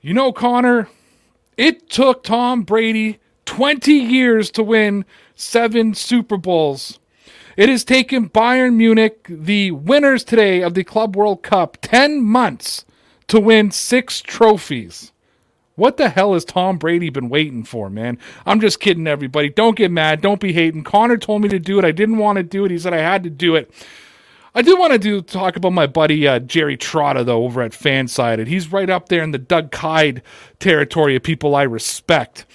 You know, Connor, it took Tom Brady 20 years to win seven Super Bowls. It has taken Bayern Munich, the winners today of the Club World Cup, 10 months to win six trophies. What the hell has Tom Brady been waiting for, man? I'm just kidding, everybody. Don't get mad. Don't be hating. Connor told me to do it. I didn't want to do it. He said I had to do it. I do want to do talk about my buddy uh, Jerry Trotta though over at Fansided. He's right up there in the Doug Kyed territory of people I respect.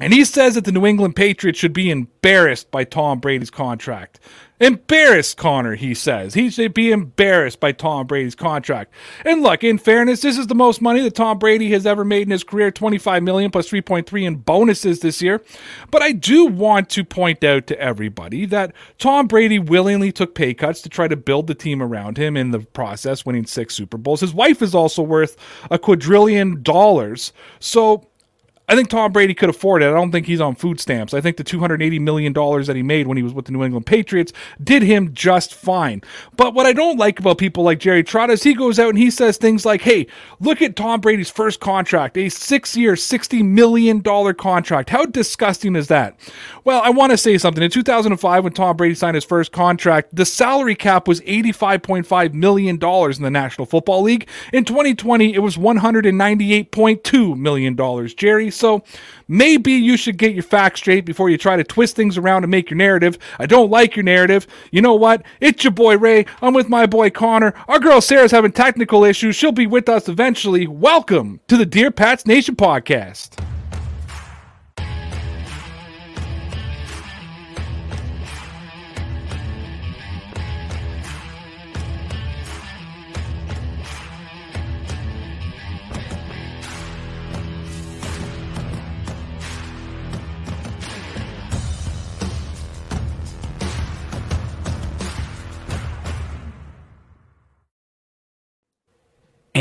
And he says that the New England Patriots should be embarrassed by Tom Brady's contract. Embarrassed, Connor, he says. He should be embarrassed by Tom Brady's contract. And look, in fairness, this is the most money that Tom Brady has ever made in his career, 25 million plus 3.3 in bonuses this year. But I do want to point out to everybody that Tom Brady willingly took pay cuts to try to build the team around him in the process, winning six Super Bowls. His wife is also worth a quadrillion dollars. So I think Tom Brady could afford it. I don't think he's on food stamps. I think the $280 million that he made when he was with the New England Patriots did him just fine. But what I don't like about people like Jerry Trotta is he goes out and he says things like, hey, look at Tom Brady's first contract, a six year, $60 million contract. How disgusting is that? Well, I want to say something. In 2005, when Tom Brady signed his first contract, the salary cap was $85.5 million in the National Football League. In 2020, it was $198.2 million. Jerry, so maybe you should get your facts straight before you try to twist things around and make your narrative. I don't like your narrative. You know what? It's your boy Ray. I'm with my boy Connor. Our girl Sarah's having technical issues. She'll be with us eventually. Welcome to the Dear Pats Nation podcast.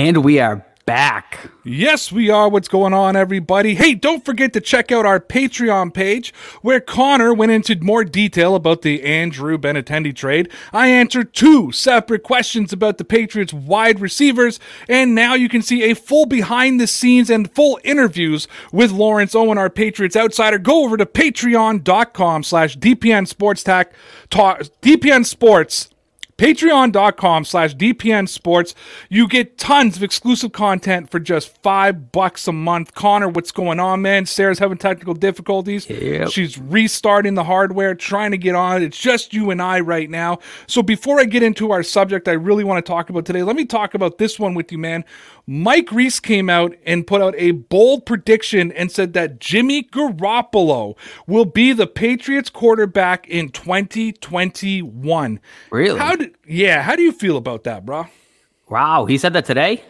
And we are back. Yes, we are. What's going on, everybody? Hey, don't forget to check out our Patreon page where Connor went into more detail about the Andrew Benintendi trade. I answered two separate questions about the Patriots wide receivers, and now you can see a full behind the scenes and full interviews with Lawrence Owen, our Patriots outsider. Go over to patreon.com slash DPN Sports Talk, DPN Sports patreon.com slash dpn sports. You get tons of exclusive content for just five bucks a month. Connor what's going on man? Sarah's having technical difficulties. Yep. she's restarting the hardware trying to get on it's just you and i right now. So before i get into our subject i really want to talk about today let me talk about this one with you man Mike Reiss came out and put out a bold prediction and said that jimmy garoppolo will be the patriots quarterback in 2021 Really? how did yeah how do you feel about that bro Wow, he said that today?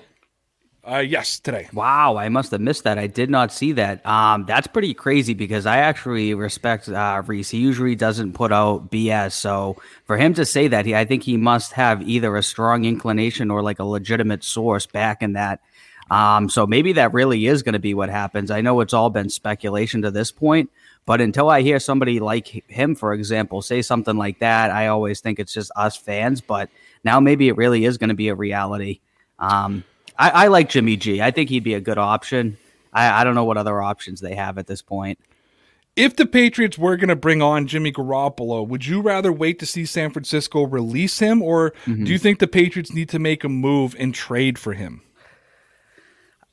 Uh yes today Wow, I must have missed that. I did not see that. Um, that's pretty crazy because I actually respect uh, Reiss. He usually doesn't put out BS. So for him to say that, he, I think he must have either a strong inclination or like a legitimate source back in that. Um, so maybe that really is going to be what happens. I know it's all been speculation to this point, but until I hear somebody like him, for example, say something like that, I always think it's just us fans. But now maybe it really is going to be a reality. Um, I, I like Jimmy G. I think he'd be a good option. I, I don't know what other options they have at this point. if the Patriots were going to bring on Jimmy Garoppolo, would you rather wait to see San Francisco release him, or do you mm-hmm. think the Patriots need to make a move and trade for him?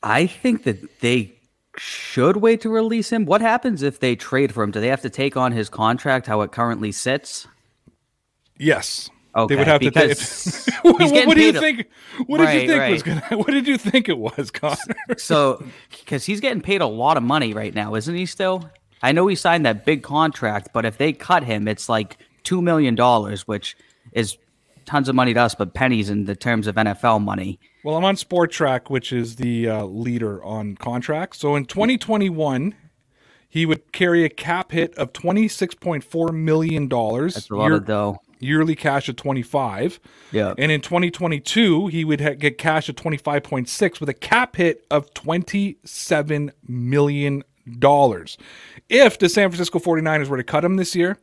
I think that they should wait to release him. What happens if they trade for him? Do they have to take on his contract how it currently sits? Yes. Okay, they would have to. what, he's what do you a- think? What did you Right, think was gonna? What did you think it was, Connor? So, because he's getting paid a lot of money right now, isn't he? Still, I know he signed that big contract, but if they cut him, it's like two million dollars, which is tons of money to us, but pennies in the terms of NFL money. Well, I'm on Spotrac, which is the uh, leader on contracts. So in 2021, he would carry a cap hit of 26.4 million dollars. That's a lot of dough. Yearly cash of 25. Yeah. And in 2022, he would ha- get cash of 25.6 with a cap hit of 27 million dollars. If the San Francisco 49ers were to cut him this year,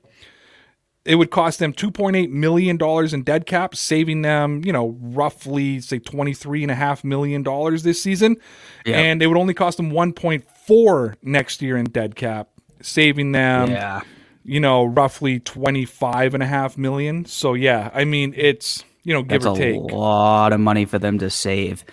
it would cost them 2.8 million dollars in dead cap, saving them, you know, roughly say 23 and a half million dollars this season. Yeah. And it would only cost them 1.4 next year in dead cap, saving them yeah. You know, roughly 25 and a half million. So yeah, I mean, it's, you know, give That's or a lot of money for them to save.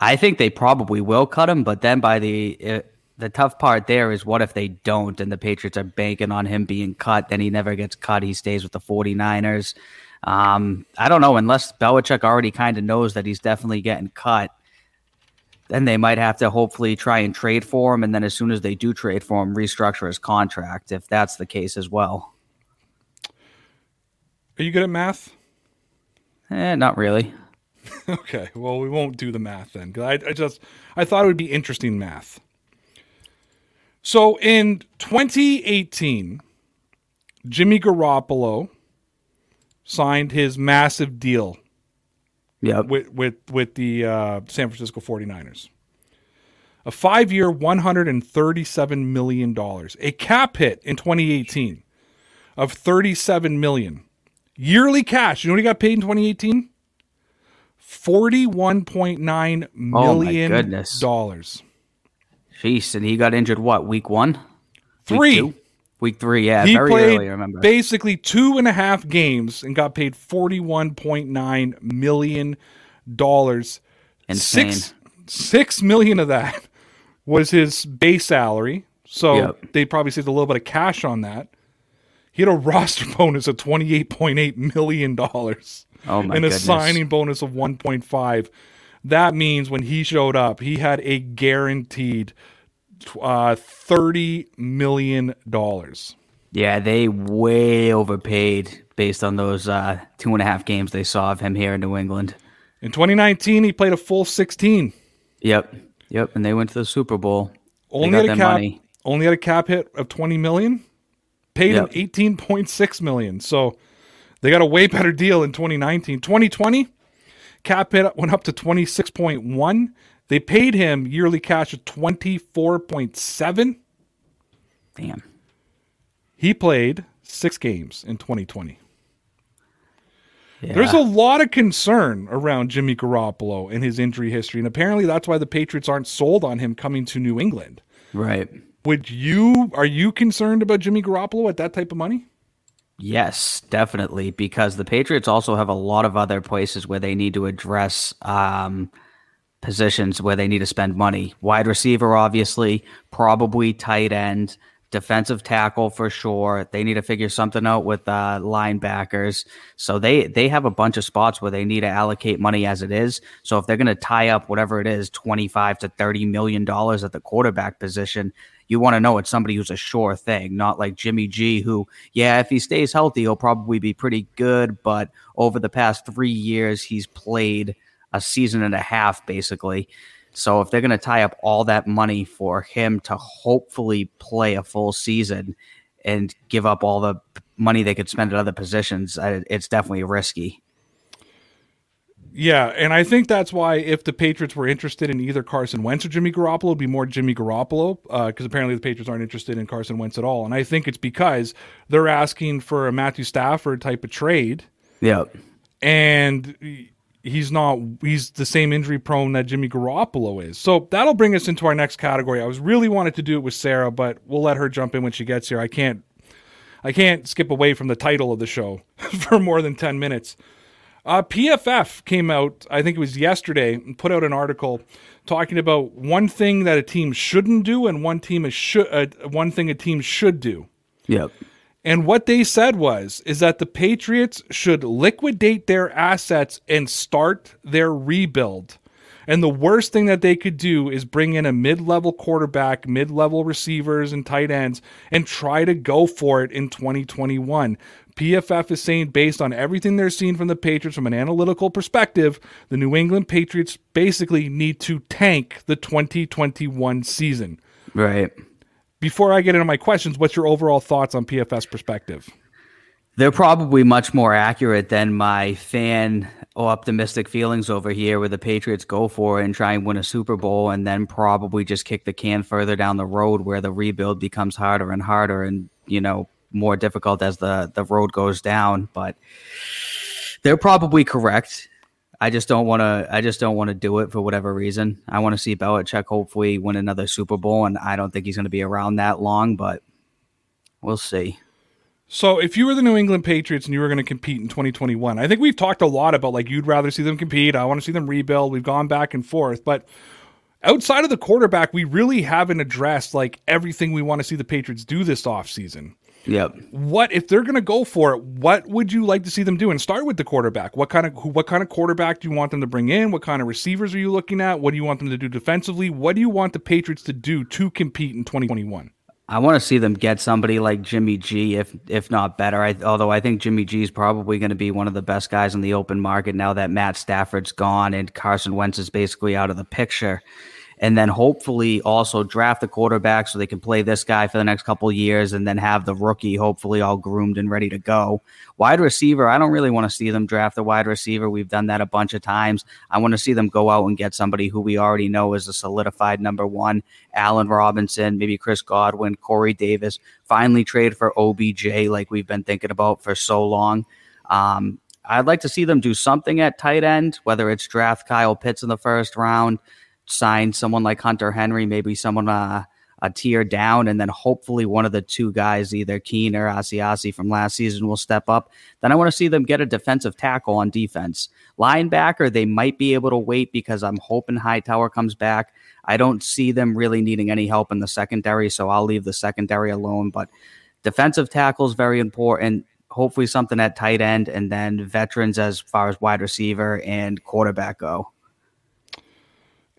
I think they probably will cut him, but then by the uh, the tough part there is what if they don't and the Patriots are banking on him being cut, then he never gets cut. He stays with the 49ers. Um, I don't know, unless Belichick already kind of knows that he's definitely getting cut. Then they might have to hopefully try and trade for him, and then as soon as they do trade for him, restructure his contract if that's the case as well. Are you good at math? Eh, not really. Okay, well, we won't do the math then. I, I just I thought it would be interesting math. So in 2018, Jimmy Garoppolo signed his massive deal Yep. with with with the uh, San Francisco 49ers. A five-year, 137 million dollars. A cap hit in 2018 of 37 million. Yearly cash. You know what he got paid in 2018? 41.9 Oh, my million goodness. dollars. Jeez, and he got injured what week one, Week Three. two? Week three. Yeah, he very played early. I remember. basically two and a half games and got paid forty-one point nine million dollars. Insane. Six six million of that was his base salary. So Yep. they probably saved a little bit of cash on that. He had a roster bonus of twenty-eight point eight million dollars. Oh, my And a goodness. signing bonus of one point five. That means when he showed up, he had a guaranteed uh, thirty million dollars. Yeah, they way overpaid based on those uh, two and a half games they saw of him here in New England. In 2019, he played a full 16. Yep, yep, and they went to the Super Bowl. Only had a cap. money. Only had a cap hit of 20 million. Paid Yep. him 18.6 million. So they got a way better deal in 2019. 2020, cap hit went up to 26.1. They paid him yearly cash of 24.7. Damn. He played six games in 2020. Yeah. There's a lot of concern around Jimmy Garoppolo and his injury history, and apparently that's why the Patriots aren't sold on him coming to New England. right. Would you are you concerned about Jimmy Garoppolo at that type of money? Yes, definitely, because the Patriots also have a lot of other places where they need to address um, positions where they need to spend money. Wide receiver, obviously, probably tight end, defensive tackle for sure. They need to figure something out with uh, linebackers. So they they have a bunch of spots where they need to allocate money as it is. So if they're going to tie up whatever it is, twenty five to thirty million dollars at the quarterback position, you want to know it's somebody who's a sure thing, not like Jimmy G, who, yeah, if he stays healthy, he'll probably be pretty good. But over the past three years, he's played a season and a half, basically. So if they're going to tie up all that money for him to hopefully play a full season and give up all the money they could spend at other positions, it's definitely risky. Yeah, and I think that's why if the Patriots were interested in either Carson Wentz or Jimmy Garoppolo, it'd be more Jimmy Garoppolo uh, because apparently the Patriots aren't interested in Carson Wentz at all. And I think it's because they're asking for a Matthew Stafford type of trade, Yep. and he's not. He's the same injury prone that Jimmy Garoppolo is. So that'll bring us into our next category. I was really wanted to do it with Sarah, but we'll let her jump in when she gets here. I can't. I can't skip away from the title of the show for more than ten minutes. Uh, PFF came out, I think it was yesterday, and put out an article talking about one thing that a team shouldn't do and one team is should uh, one thing a team should do. Yep. And what they said was is that the Patriots should liquidate their assets and start their rebuild. And the worst thing that they could do is bring in a mid-level quarterback, mid-level receivers and tight ends and try to go for it in 2021. PFF is saying, based on everything they're seeing from the Patriots from an analytical perspective, the New England Patriots basically need to tank the 2021 season. Right. Before I get into my questions, what's your overall thoughts on PFF's perspective? They're probably much more accurate than my fan optimistic feelings over here, where the Patriots go for it and try and win a Super Bowl and then probably just kick the can further down the road where the rebuild becomes harder and harder and, you know, more difficult as the, the road goes down. But they're probably correct. I just don't want to. I just don't want to do it for whatever reason. I want to see Belichick hopefully win another Super Bowl, and I don't think he's going to be around that long, but we'll see. So, if you were the New England Patriots and you were going to compete in 2021, I think we've talked a lot about like you'd rather see them compete. I want to see them rebuild. We've gone back and forth, but outside of the quarterback, we really haven't addressed like everything we want to see the Patriots do this offseason. Yep. What if they're going to go for it? What would you like to see them do? And start with the quarterback. What kind of what kind of quarterback do you want them to bring in? What kind of receivers are you looking at? What do you want them to do defensively? What do you want the Patriots to do to compete in 2021? I want to see them get somebody like Jimmy G, if if not better. I, although I think Jimmy G is probably going to be one of the best guys in the open market now that Matt Stafford's gone and Carson Wentz is basically out of the picture and then hopefully also draft the quarterback so they can play this guy for the next couple years and then have the rookie hopefully all groomed and ready to go. Wide receiver, I don't really want to see them draft a wide receiver. We've done that a bunch of times. I want to see them go out and get somebody who we already know is a solidified number one, Allen Robinson, maybe Chris Godwin, Corey Davis, finally trade for OBJ like we've been thinking about for so long. Um, I'd like to see them do something at tight end, whether it's draft Kyle Pitts in the first round, sign someone like Hunter Henry, maybe someone uh, a tier down, and then hopefully one of the two guys, either Keene or Asiasi from last season, will step up. Then I want to see them get a defensive tackle on defense. Linebacker, they might be able to wait because I'm hoping Hightower comes back. I don't see them really needing any help in the secondary, so I'll leave the secondary alone. But defensive tackle is very important. Hopefully, something at tight end, and then veterans as far as wide receiver and quarterback go.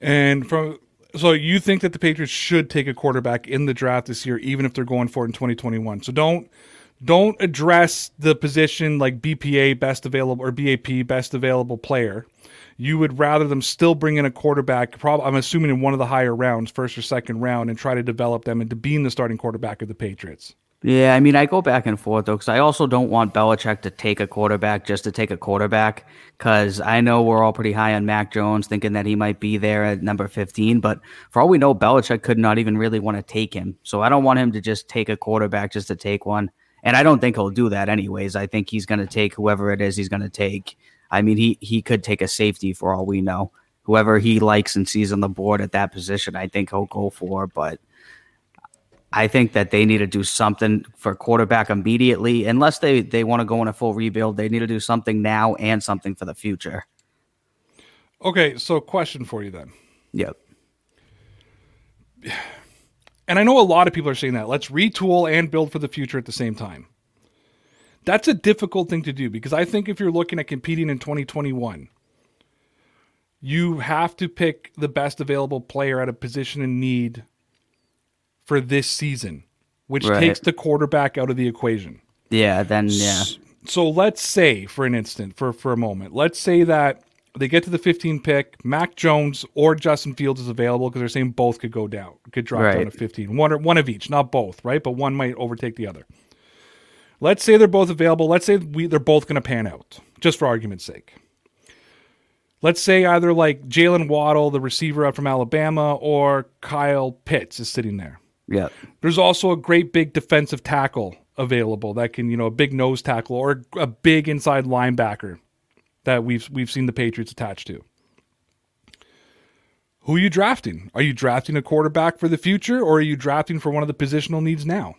And from so you think that the Patriots should take a quarterback in the draft this year, even if they're going for it in 2021. So don't don't address the position like BPA best available or BAP best available player. You would rather them still bring in a quarterback, probably I'm assuming in one of the higher rounds, first or second round, and try to develop them into being the starting quarterback of the Patriots. Yeah, I mean, I go back and forth though, because I also don't want Belichick to take a quarterback just to take a quarterback. Because I know we're all pretty high on Mac Jones, thinking that he might be there at number 15. But for all we know, Belichick could not even really want to take him. So I don't want him to just take a quarterback just to take one. And I don't think he'll do that anyways. I think he's going to take whoever it is he's going to take. I mean, he, he could take a safety for all we know. Whoever he likes and sees on the board at that position, I think he'll go for. But I think that they need to do something for quarterback immediately. Unless they, they want to go in a full rebuild, they need to do something now and something for the future. Okay, so question for you then. Yep. And I know a lot of people are saying that. Let's retool and build for the future at the same time. That's a difficult thing to do because I think if you're looking at competing in 2021, you have to pick the best available player at a position in need for this season, which right. takes the quarterback out of the equation. Yeah, then yeah. So let's say, for an instant, for for a moment, let's say that they get to the 15 pick, Mac Jones or Justin Fields is available because they're saying both could go down, could drop right. down to 15. One or one of each, not both, right? But one might overtake the other. Let's say they're both available. Let's say we, they're both going to pan out, just for argument's sake. Let's say either like Jaylen Waddle, the receiver up from Alabama, or Kyle Pitts is sitting there. Yeah. There's also a great big defensive tackle available that can, you know, a big nose tackle or a big inside linebacker that we've we've seen the Patriots attached to. Who are you drafting? Are you drafting a quarterback for the future or are you drafting for one of the positional needs now?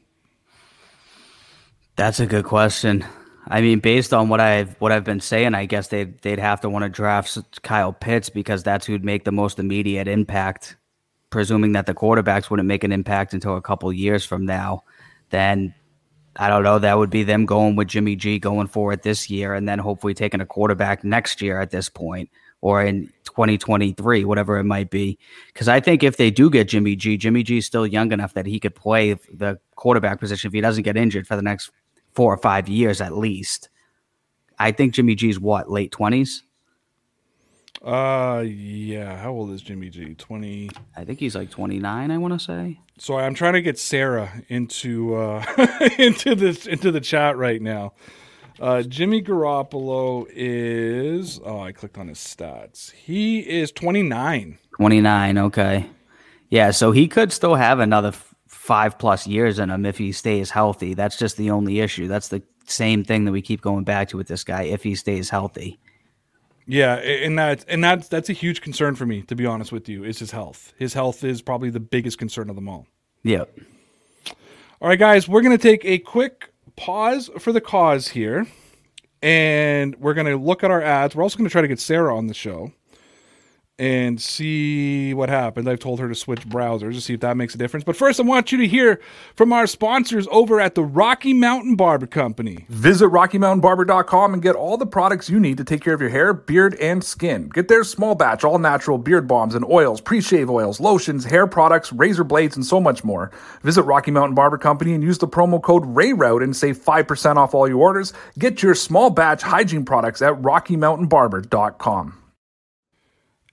That's a good question. I mean, based on what I've what I've been saying, I guess they'd they'd have to want to draft Kyle Pitts because that's who'd make the most immediate impact presuming that the quarterbacks wouldn't make an impact until a couple years from now, then I don't know. That would be them going with Jimmy G going for it this year, and then hopefully taking a quarterback next year at this point or in 2023, whatever it might be. Because I think if they do get Jimmy G, Jimmy G is still young enough that he could play the quarterback position if he doesn't get injured for the next four or five years at least. I think Jimmy G's what late twenties. Uh, yeah. How old is Jimmy G? Twenty. I think he's like twenty nine. I want to say. So I'm trying to get Sarah into uh into this into the chat right now. Uh, Jimmy Garoppolo is. Oh, I clicked on his stats. He is 29. 29. Okay. Yeah. So he could still have another f- five plus years in him if he stays healthy. That's just the only issue. That's the same thing that we keep going back to with this guy if he stays healthy. Yeah, and that and that's that's a huge concern for me, to be honest with you, is his health. His health is probably the biggest concern of them all. Yep. All right, guys, we're gonna take a quick pause for the cause here, and we're gonna look at our ads. We're also gonna try to get Sarah on the show and see what happens. I've told her to switch browsers to see if that makes a difference. But first, I want you to hear from our sponsors over at the Rocky Mountain Barber Company. Visit RockyMountainBarber.com and get all the products you need to take care of your hair, beard, and skin. Get their small batch, all natural beard balms and oils, pre shave oils, lotions, hair products, razor blades, and so much more. Visit Rocky Mountain Barber Company and use the promo code RAYROUTE and save 5% off all your orders. Get your small batch hygiene products at RockyMountainBarber.com.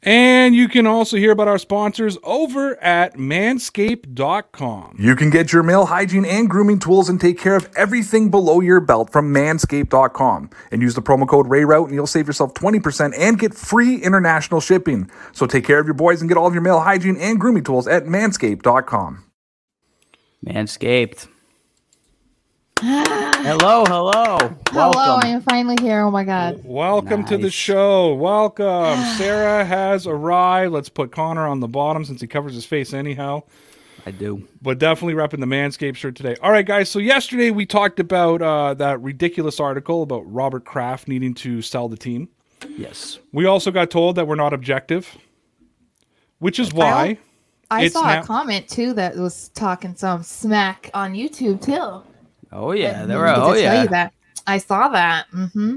And you can also hear about our sponsors over at manscaped.com. You can get your male hygiene and grooming tools and take care of everything below your belt from manscaped.com. And use the promo code RAYROUTE and you'll save yourself 20% and get free international shipping. So take care of your boys and get all of your male hygiene and grooming tools at manscaped.com. Manscaped. Hello, hello. Hello, Welcome. I am finally here. Oh my god. Welcome to the show. Welcome. Sarah has arrived. Let's put Connor on the bottom since he covers his face anyhow. I do. But definitely repping the Manscaped shirt today. All right, guys. So yesterday we talked about uh, that ridiculous article about Robert Kraft needing to sell the team. Yes. We also got told that we're not objective, which is why. I It's saw now- a comment too that was talking some smack on YouTube too. Oh yeah, I there were. Oh tell yeah. you that. I saw that. Mm-hmm.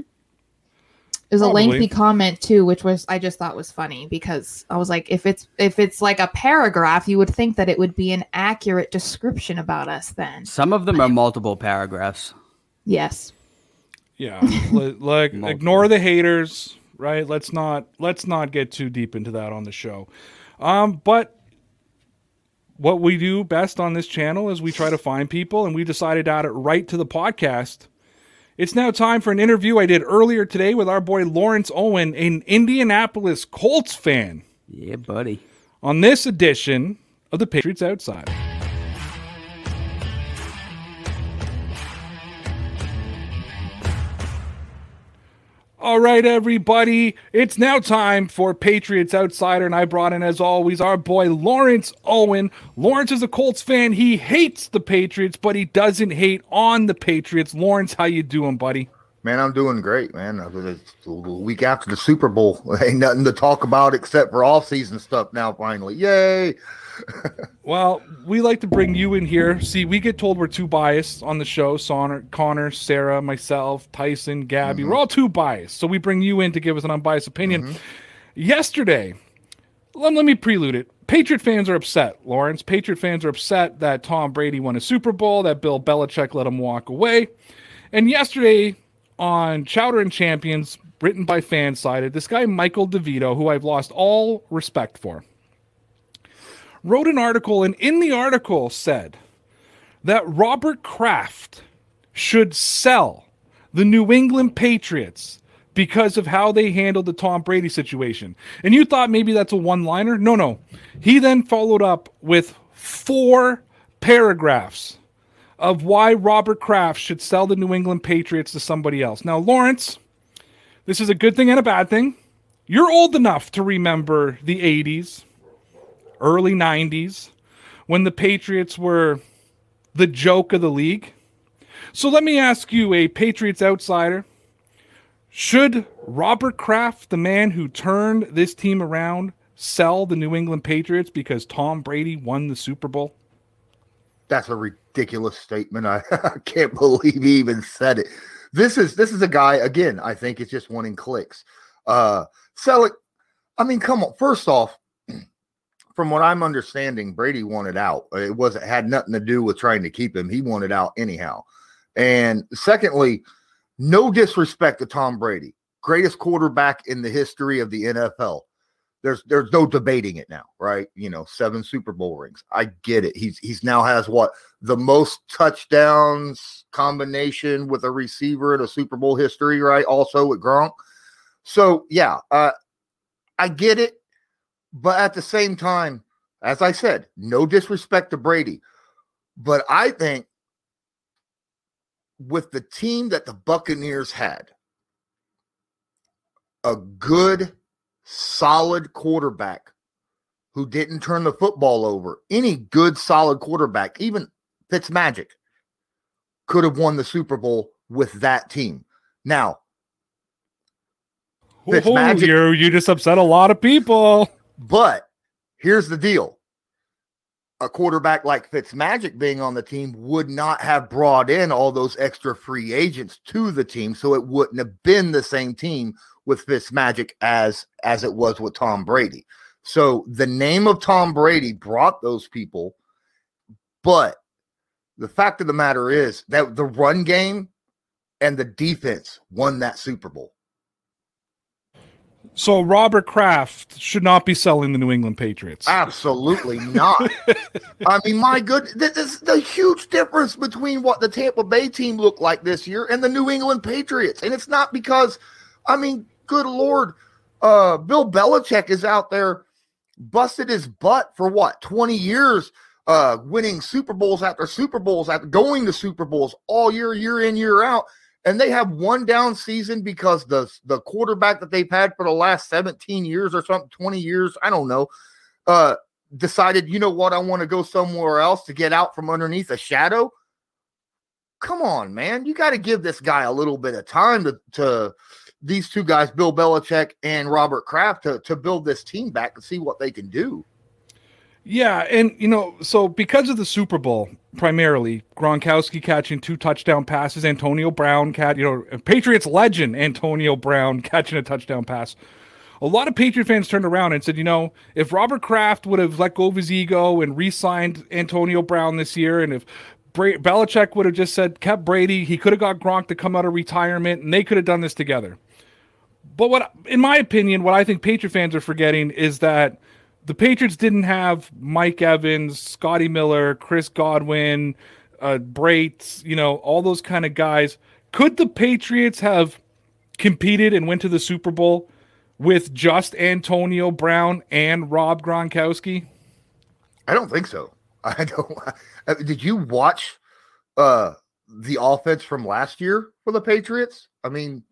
It was Probably. a lengthy comment too, which was I just thought was funny because I was like, if it's if it's like a paragraph, you would think that it would be an accurate description about us. Then Some of them are multiple paragraphs. yes, Yeah, li- like ignore the haters, right? Let's not let's not get too deep into that on the show. Um, but what we do best on this channel is we try to find people, and we decided to add it right to the podcast. It's now time for an interview I did earlier today with our boy Lawrence Owen, an Indianapolis Colts fan, Yeah, buddy. on this edition of the Patriots Outsider. All right, everybody. It's now time for Patriots Outsider, and I brought in, as always, our boy Lawrence Owen. Lawrence is a Colts fan. He hates the Patriots, but he doesn't hate on the Patriots. Lawrence, how you doing, buddy? Man, I'm doing great, man. Uh, It's the week after the Super Bowl. Ain't nothing to talk about except for off-season stuff now. Finally, yay! Well, we like to bring you in here. See, we get told we're too biased on the show. Sonner, Connor, Sarah, myself, Tyson, Gabby. Mm-hmm. We're all too biased. So we bring you in to give us an unbiased opinion. Mm-hmm. Yesterday, let, let me prelude it. Patriot fans are upset, Lawrence. Patriot fans are upset that Tom Brady won a Super Bowl, that Bill Belichick let him walk away. And yesterday on Chowder and Champions, written by Fansided, this guy, Michael DeVito, who I've lost all respect for, wrote an article and in the article said that Robert Kraft should sell the New England Patriots because of how they handled the Tom Brady situation. And you thought maybe that's a one liner? No, no. He then followed up with four paragraphs of why Robert Kraft should sell the New England Patriots to somebody else. Now, Lawrence, this is a good thing and a bad thing. You're old enough to remember the 80s early 90s when the Patriots were the joke of the league. So let me ask you, a Patriots outsider, should Robert Kraft, the man who turned this team around, sell the New England Patriots because Tom Brady won the Super Bowl? That's a ridiculous statement. I, I can't believe he even said it. This is this is a guy again. I think it's just wanting clicks. Uh, sell it. I mean, come on. First off, from what I'm understanding, Brady wanted out. It wasn't had nothing to do with trying to keep him. He wanted out anyhow. And secondly, no disrespect to Tom Brady, greatest quarterback in the history of the NFL. There's there's no debating it now, right? You know, seven Super Bowl rings. I get it. He's he's now has what the most touchdowns combination with a receiver in a Super Bowl history, right? Also with Gronk. So yeah, uh, I get it, but at the same time, as I said, no disrespect to Brady, but I think with the team that the Buccaneers had, a good, solid quarterback who didn't turn the football over, any good, solid quarterback, even Fitzmagic, could have won the Super Bowl with that team. Now, Fitzmagic, you you just upset a lot of people. But here's the deal a quarterback like Fitzmagic being on the team would not have brought in all those extra free agents to the team, so it wouldn't have been the same team with Fitzmagic as as it was with Tom Brady. So the name of Tom Brady brought those people, but the fact of the matter is that the run game and the defense won that Super Bowl. So Robert Kraft should not be selling the New England Patriots. Absolutely not. I mean, my good, this is the huge difference between what the Tampa Bay team looked like this year and the New England Patriots. And it's not because, I mean, good lord, uh, Bill Belichick is out there busted his butt for what 20 years, uh, winning Super Bowls after Super Bowls after going to Super Bowls all year, year in, year out and they have one down season because the the quarterback that they've had for the last 17 years or something 20 years i don't know uh decided you know what? I want to go somewhere else to get out from underneath a shadow. Come on man. You got to give this guy a little bit of time to to these two guys bill belichick and robert kraft to, to build this team back and see what they can do. Yeah, and you know, so because of the Super Bowl, primarily Gronkowski catching two touchdown passes, Antonio Brown cat, you know, Patriots legend Antonio Brown catching a touchdown pass. A lot of Patriot fans turned around and said, you know, if Robert Kraft would have let go of his ego and re-signed Antonio Brown this year, and if Bra- Belichick would have just said kept Brady, he could have got Gronk to come out of retirement, and they could have done this together. But what, in my opinion, what I think Patriot fans are forgetting is that the Patriots didn't have Mike Evans, Scotty Miller, Chris Godwin, uh, you know, all those kind of guys. Could the Patriots have competed and went to the Super Bowl with just Antonio Brown and Rob Gronkowski? I don't think so. I don't. Did you watch uh, the offense from last year for the Patriots? I mean,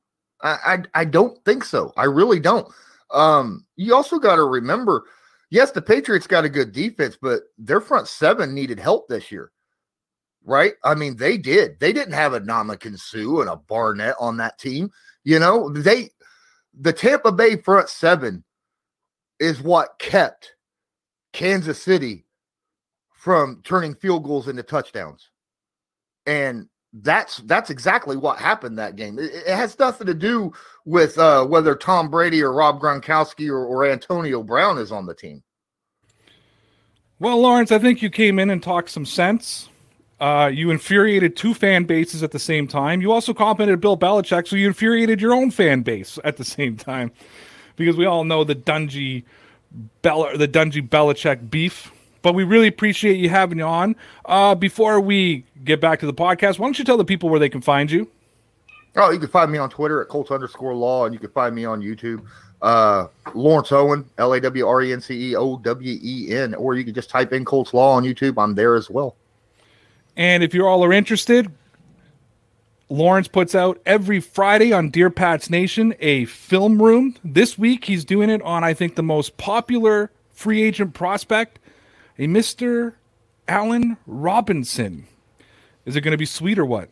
I I, I don't think so. I really don't. Um, you also got to remember yes, the Patriots got a good defense, but their front seven needed help this year. Right? I mean, they did. They didn't have a Ndamukong Suh and a Barnett on that team. You know, they the Tampa Bay front seven is what kept Kansas City from turning field goals into touchdowns. And that's that's exactly what happened that game. It, it has nothing to do with uh, whether Tom Brady or Rob Gronkowski or, or Antonio Brown is on the team. Well, Lawrence, I think you came in and talked some sense. Uh, you infuriated two fan bases at the same time. You also complimented Bill Belichick, so you infuriated your own fan base at the same time, because we all know the Dungy Bel- the Dungy Belichick beef but we really appreciate you having you on. Uh, before we get back to the podcast, why don't you tell the people where they can find you? Oh, you can find me on Twitter at Colts underscore law, and you can find me on YouTube. Uh, Lawrence Owen, L A W R E N C E O W E N, or you can just type in Colts Law on YouTube. I'm there as well. And if you all are interested, Lawrence puts out every Friday on Dear Pats Nation a film room. This week he's doing it on, I think, the most popular free agent prospect a Mr. Allen Robinson. Is it going to be sweet or what?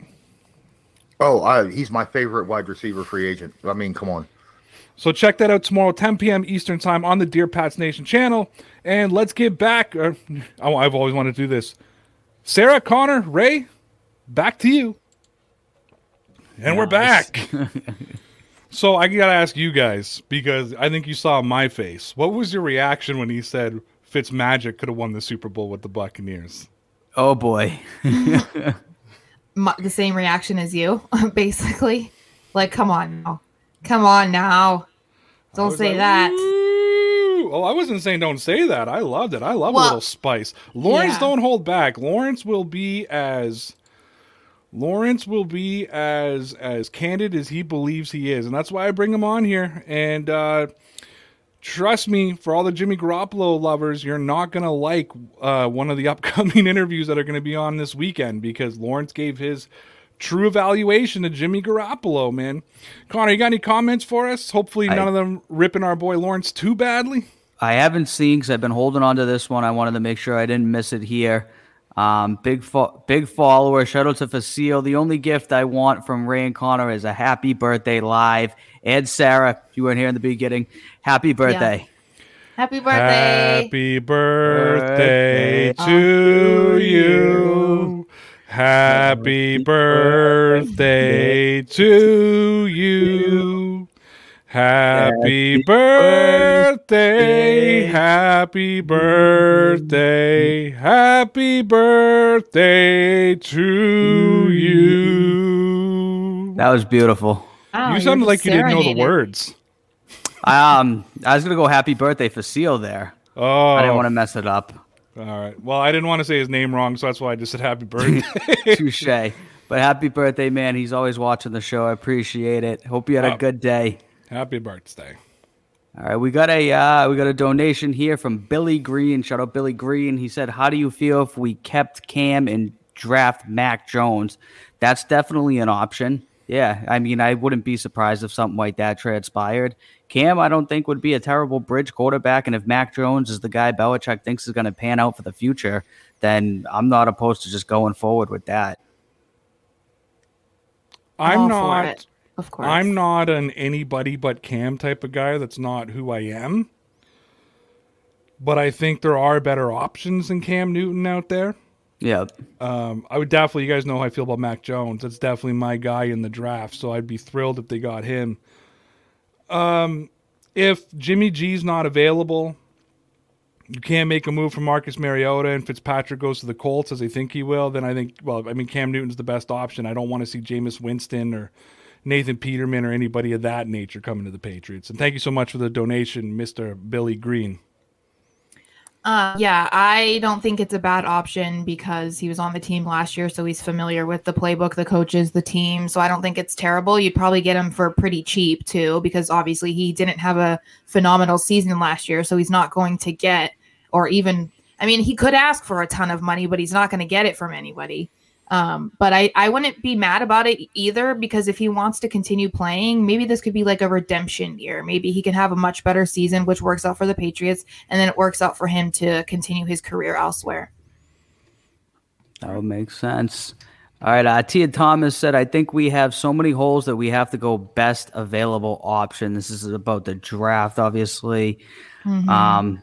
Oh, I, he's my favorite wide receiver free agent. I mean, come on. So check that out tomorrow, 10 p.m. Eastern Time on the Dear Pats Nation channel. And let's get back. Uh, I've always wanted to do this. Sarah, Connor, Ray, back to you. And nice. we're back. so I got to ask you guys because I think you saw my face. What was your reaction when he said Fitz Magic could have won the Super Bowl with the Buccaneers. Oh boy. mu the same reaction as you, basically. Like, come on now, come on now, don't say like, that. "Ooh." Oh, I wasn't saying don't say that. I loved it. I love a little spice. Lawrence, yeah. don't hold back. Lawrence will be as Lawrence will be as as candid as he believes he is, and that's why I bring him on here. And uh, trust me, for all the Jimmy Garoppolo lovers, you're not gonna like uh, one of the upcoming interviews that are gonna be on this weekend because Lawrence gave his true evaluation to Jimmy Garoppolo. Man, Connor, you got any comments for us? Hopefully, I- none of them ripping our boy Lawrence too badly. I haven't seen because I've been holding on to this one. I wanted to make sure I didn't miss it here. Um, big fo- big follower. Shout out to Facile. The only gift I want from Ray and Connor is a happy birthday live. And Sarah, you weren't here in the beginning. Happy birthday. Happy birthday! Happy birthday Birthday to you. Happy birthday to you. Happy birthday. Happy birthday. Happy birthday to you. That was beautiful. Wow, You sounded just like you didn't know the words. Um, I was gonna go happy birthday Facile there. Oh, I didn't want to mess it up. all right. Well, I didn't want to say his name wrong, so that's why I just said happy birthday. Touche. But happy birthday, man. He's always watching the show. I appreciate it. Hope you had a Oh. good day. Happy birthday. All right, we got a uh, we got a donation here from Billy Green. Shout out Billy Green. He said, "How do you feel if we kept Cam and draft Mac Jones?" That's definitely an option. Yeah, I mean, I wouldn't be surprised if something like that transpired. Cam, I don't think would be a terrible bridge quarterback, and if Mac Jones is the guy Belichick thinks is going to pan out for the future, then I'm not opposed to just going forward with that. I'm All for not. It, Of course. I'm not an anybody but Cam type of guy. That's not who I am. But I think there are better options than Cam Newton out there. Yeah, Um, I would definitely, you guys know how I feel about Mac Jones. That's definitely my guy in the draft. So I'd be thrilled if they got him. Um, if Jimmy G's not available, you can't make a move for Marcus Mariota and Fitzpatrick goes to the Colts as they think he will, then I think, well, I mean, Cam Newton's the best option. I don't want to see Jameis Winston or Nathan Peterman or anybody of that nature coming to the Patriots. And thank you so much for the donation, Mr. Billy Green. Uh, yeah, I don't think it's a bad option because he was on the team last year, so he's familiar with the playbook, the coaches, the team. So I don't think it's terrible. You'd probably get him for pretty cheap too, because obviously he didn't have a phenomenal season last year, so he's not going to get or even. I mean, he could ask for a ton of money, but he's not going to get it from anybody. Um, but I, I wouldn't be mad about it either because if he wants to continue playing, maybe this could be like a redemption year. Maybe he can have a much better season, which works out for the Patriots, and then it works out for him to continue his career elsewhere. That would make sense. All right. Uh, Tia Thomas said, I think we have so many holes that we have to go best available option. This is about the draft, obviously. Um,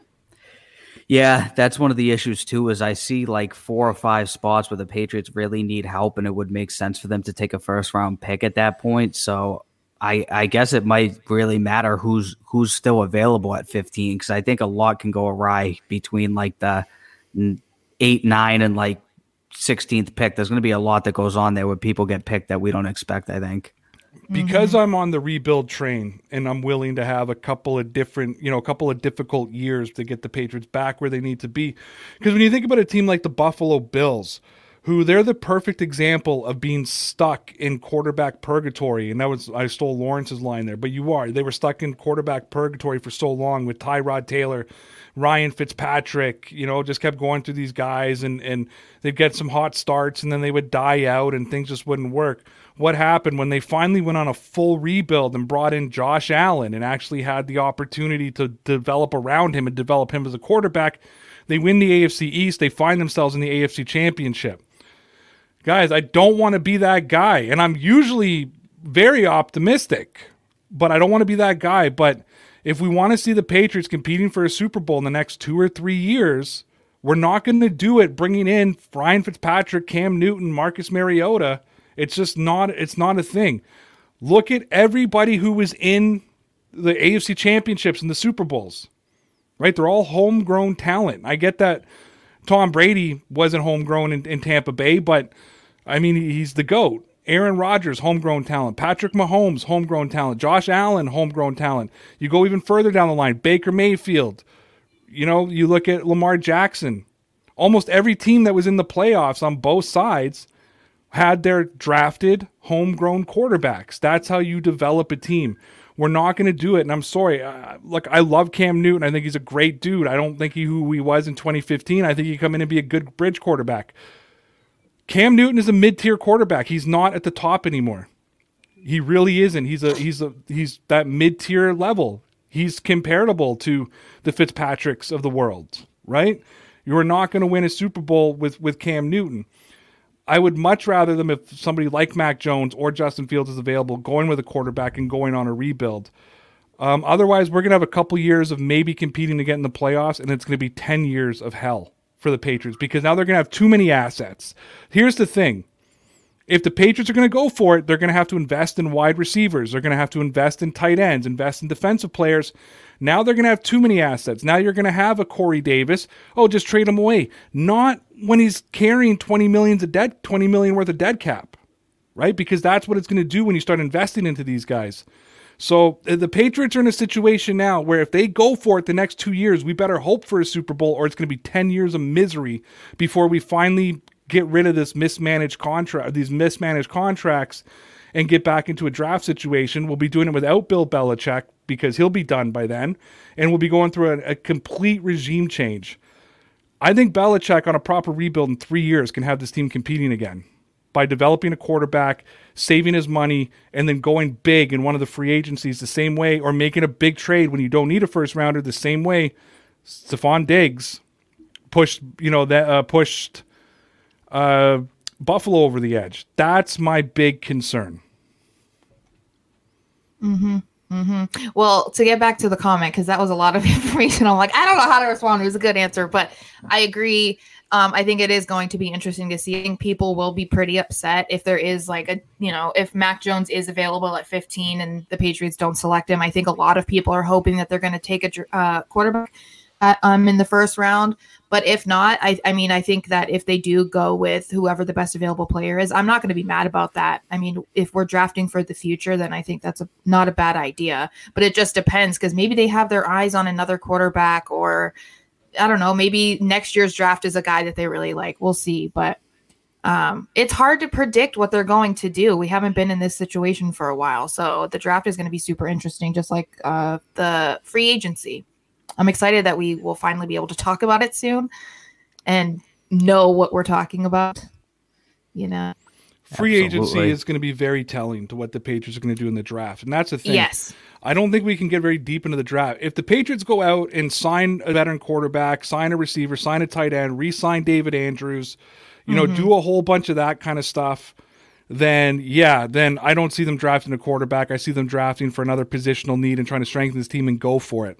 yeah, that's one of the issues too. Is I see like four or five spots where the Patriots really need help, and it would make sense for them to take a first round pick at that point. So I, I guess it might really matter who's who's still available at 15 because I think a lot can go awry between like the eight, nine, and like 16th pick. There's going to be a lot that goes on there where people get picked that we don't expect. I think. Because mm-hmm. I'm on the rebuild train and I'm willing to have a couple of different, you know, a couple of difficult years to get the Patriots back where they need to be. Because when you think about a team like the Buffalo Bills, who they're the perfect example of being stuck in quarterback purgatory, and that was I stole Lawrence's line there, but you are they were stuck in quarterback purgatory for so long with Tyrod Taylor, Ryan Fitzpatrick, you know, just kept going through these guys and and they'd get some hot starts and then they would die out and things just wouldn't work. What happened when they finally went on a full rebuild and brought in Josh Allen and actually had the opportunity to develop around him and develop him as a quarterback? They win the AFC East, they find themselves in the AFC Championship. Guys, I don't want to be that guy. And I'm usually very optimistic, but I don't want to be that guy. But if we want to see the Patriots competing for a Super Bowl in the next two or three years, we're not going to do it bringing in Ryan Fitzpatrick, Cam Newton, Marcus Mariota. It's just not it's not a thing. Look at everybody who was in the AFC championships and the Super Bowls. Right? They're all homegrown talent. I get that Tom Brady wasn't homegrown in, in Tampa Bay, but I mean, he's the GOAT. Aaron Rodgers, homegrown talent. Patrick Mahomes, homegrown talent. Josh Allen, homegrown talent. You go even further down the line, Baker Mayfield. You know, you look at Lamar Jackson. Almost every team that was in the playoffs on both sides had their drafted homegrown quarterbacks. That's how you develop a team. We're not going to do it. And I'm sorry. Uh, look, I love Cam Newton. I think he's a great dude. I don't think he who he was in 2015. I think he come in and be a good bridge quarterback. Cam Newton is a mid-tier quarterback. He's not at the top anymore. He really isn't. He's a he's a he's that mid-tier level. He's comparable to the Fitzpatricks of the world, right? You are not going to win a Super Bowl with with Cam Newton. I would much rather them if somebody like Mac Jones or Justin Fields is available, going with a quarterback and going on a rebuild. Um, otherwise, we're going to have a couple years of maybe competing to get in the playoffs, and it's going to be 10 years of hell for the Patriots because now they're going to have too many assets. Here's the thing if the Patriots are going to go for it, they're going to have to invest in wide receivers. They're going to have to invest in tight ends, invest in defensive players. Now they're going to have too many assets. Now you're going to have a Corey Davis. Oh, just trade him away. Not when he's carrying 20 millions of dead 20 million worth of dead cap. Right? Because that's what it's going to do when you start investing into these guys. So uh, the Patriots are in a situation now where if they go for it the next two years, we better hope for a Super Bowl or it's going to be 10 years of misery before we finally get rid of this mismanaged contract, these mismanaged contracts and get back into a draft situation. We'll be doing it without Bill Belichick because he'll be done by then. And we'll be going through a, a complete regime change. I think Belichick on a proper rebuild in three years can have this team competing again by developing a quarterback, saving his money, and then going big in one of the free agencies the same way, or making a big trade when you don't need a first rounder the same way. Stefon Diggs pushed, you know, that uh, pushed uh, Buffalo over the edge. That's my big concern. Mm-hmm. Mm-hmm. Well, to get back to the comment, because that was a lot of information. I'm like, I don't know how to respond. It was a good answer, but I agree um, I think it is going to be interesting to see. I think people will be pretty upset if there is like a, you know, if Mac Jones is available at 15 and the Patriots don't select him. I think a lot of people are hoping that they're going to take a uh, quarterback at, um, in the first round. But if not, I, I mean, I think that if they do go with whoever the best available player is, I'm not going to be mad about that. I mean, if we're drafting for the future, then I think that's a, not a bad idea. But it just depends because maybe they have their eyes on another quarterback or I don't know, maybe next year's draft is a guy that they really like. We'll see, but um, it's hard to predict what they're going to do. We haven't been in this situation for a while, so the draft is going to be super interesting, just like uh, the free agency. I'm excited that we will finally be able to talk about it soon and know what we're talking about. You know, free Absolutely. agency is going to be very telling to what the Patriots are going to do in the draft, and that's the thing. Yes, I don't think we can get very deep into the draft. If the Patriots go out and sign a veteran quarterback, sign a receiver, sign a tight end, re-sign David Andrews, you mm-hmm. know, do a whole bunch of that kind of stuff, then yeah, then I don't see them drafting a quarterback. I see them drafting for another positional need and trying to strengthen this team and go for it.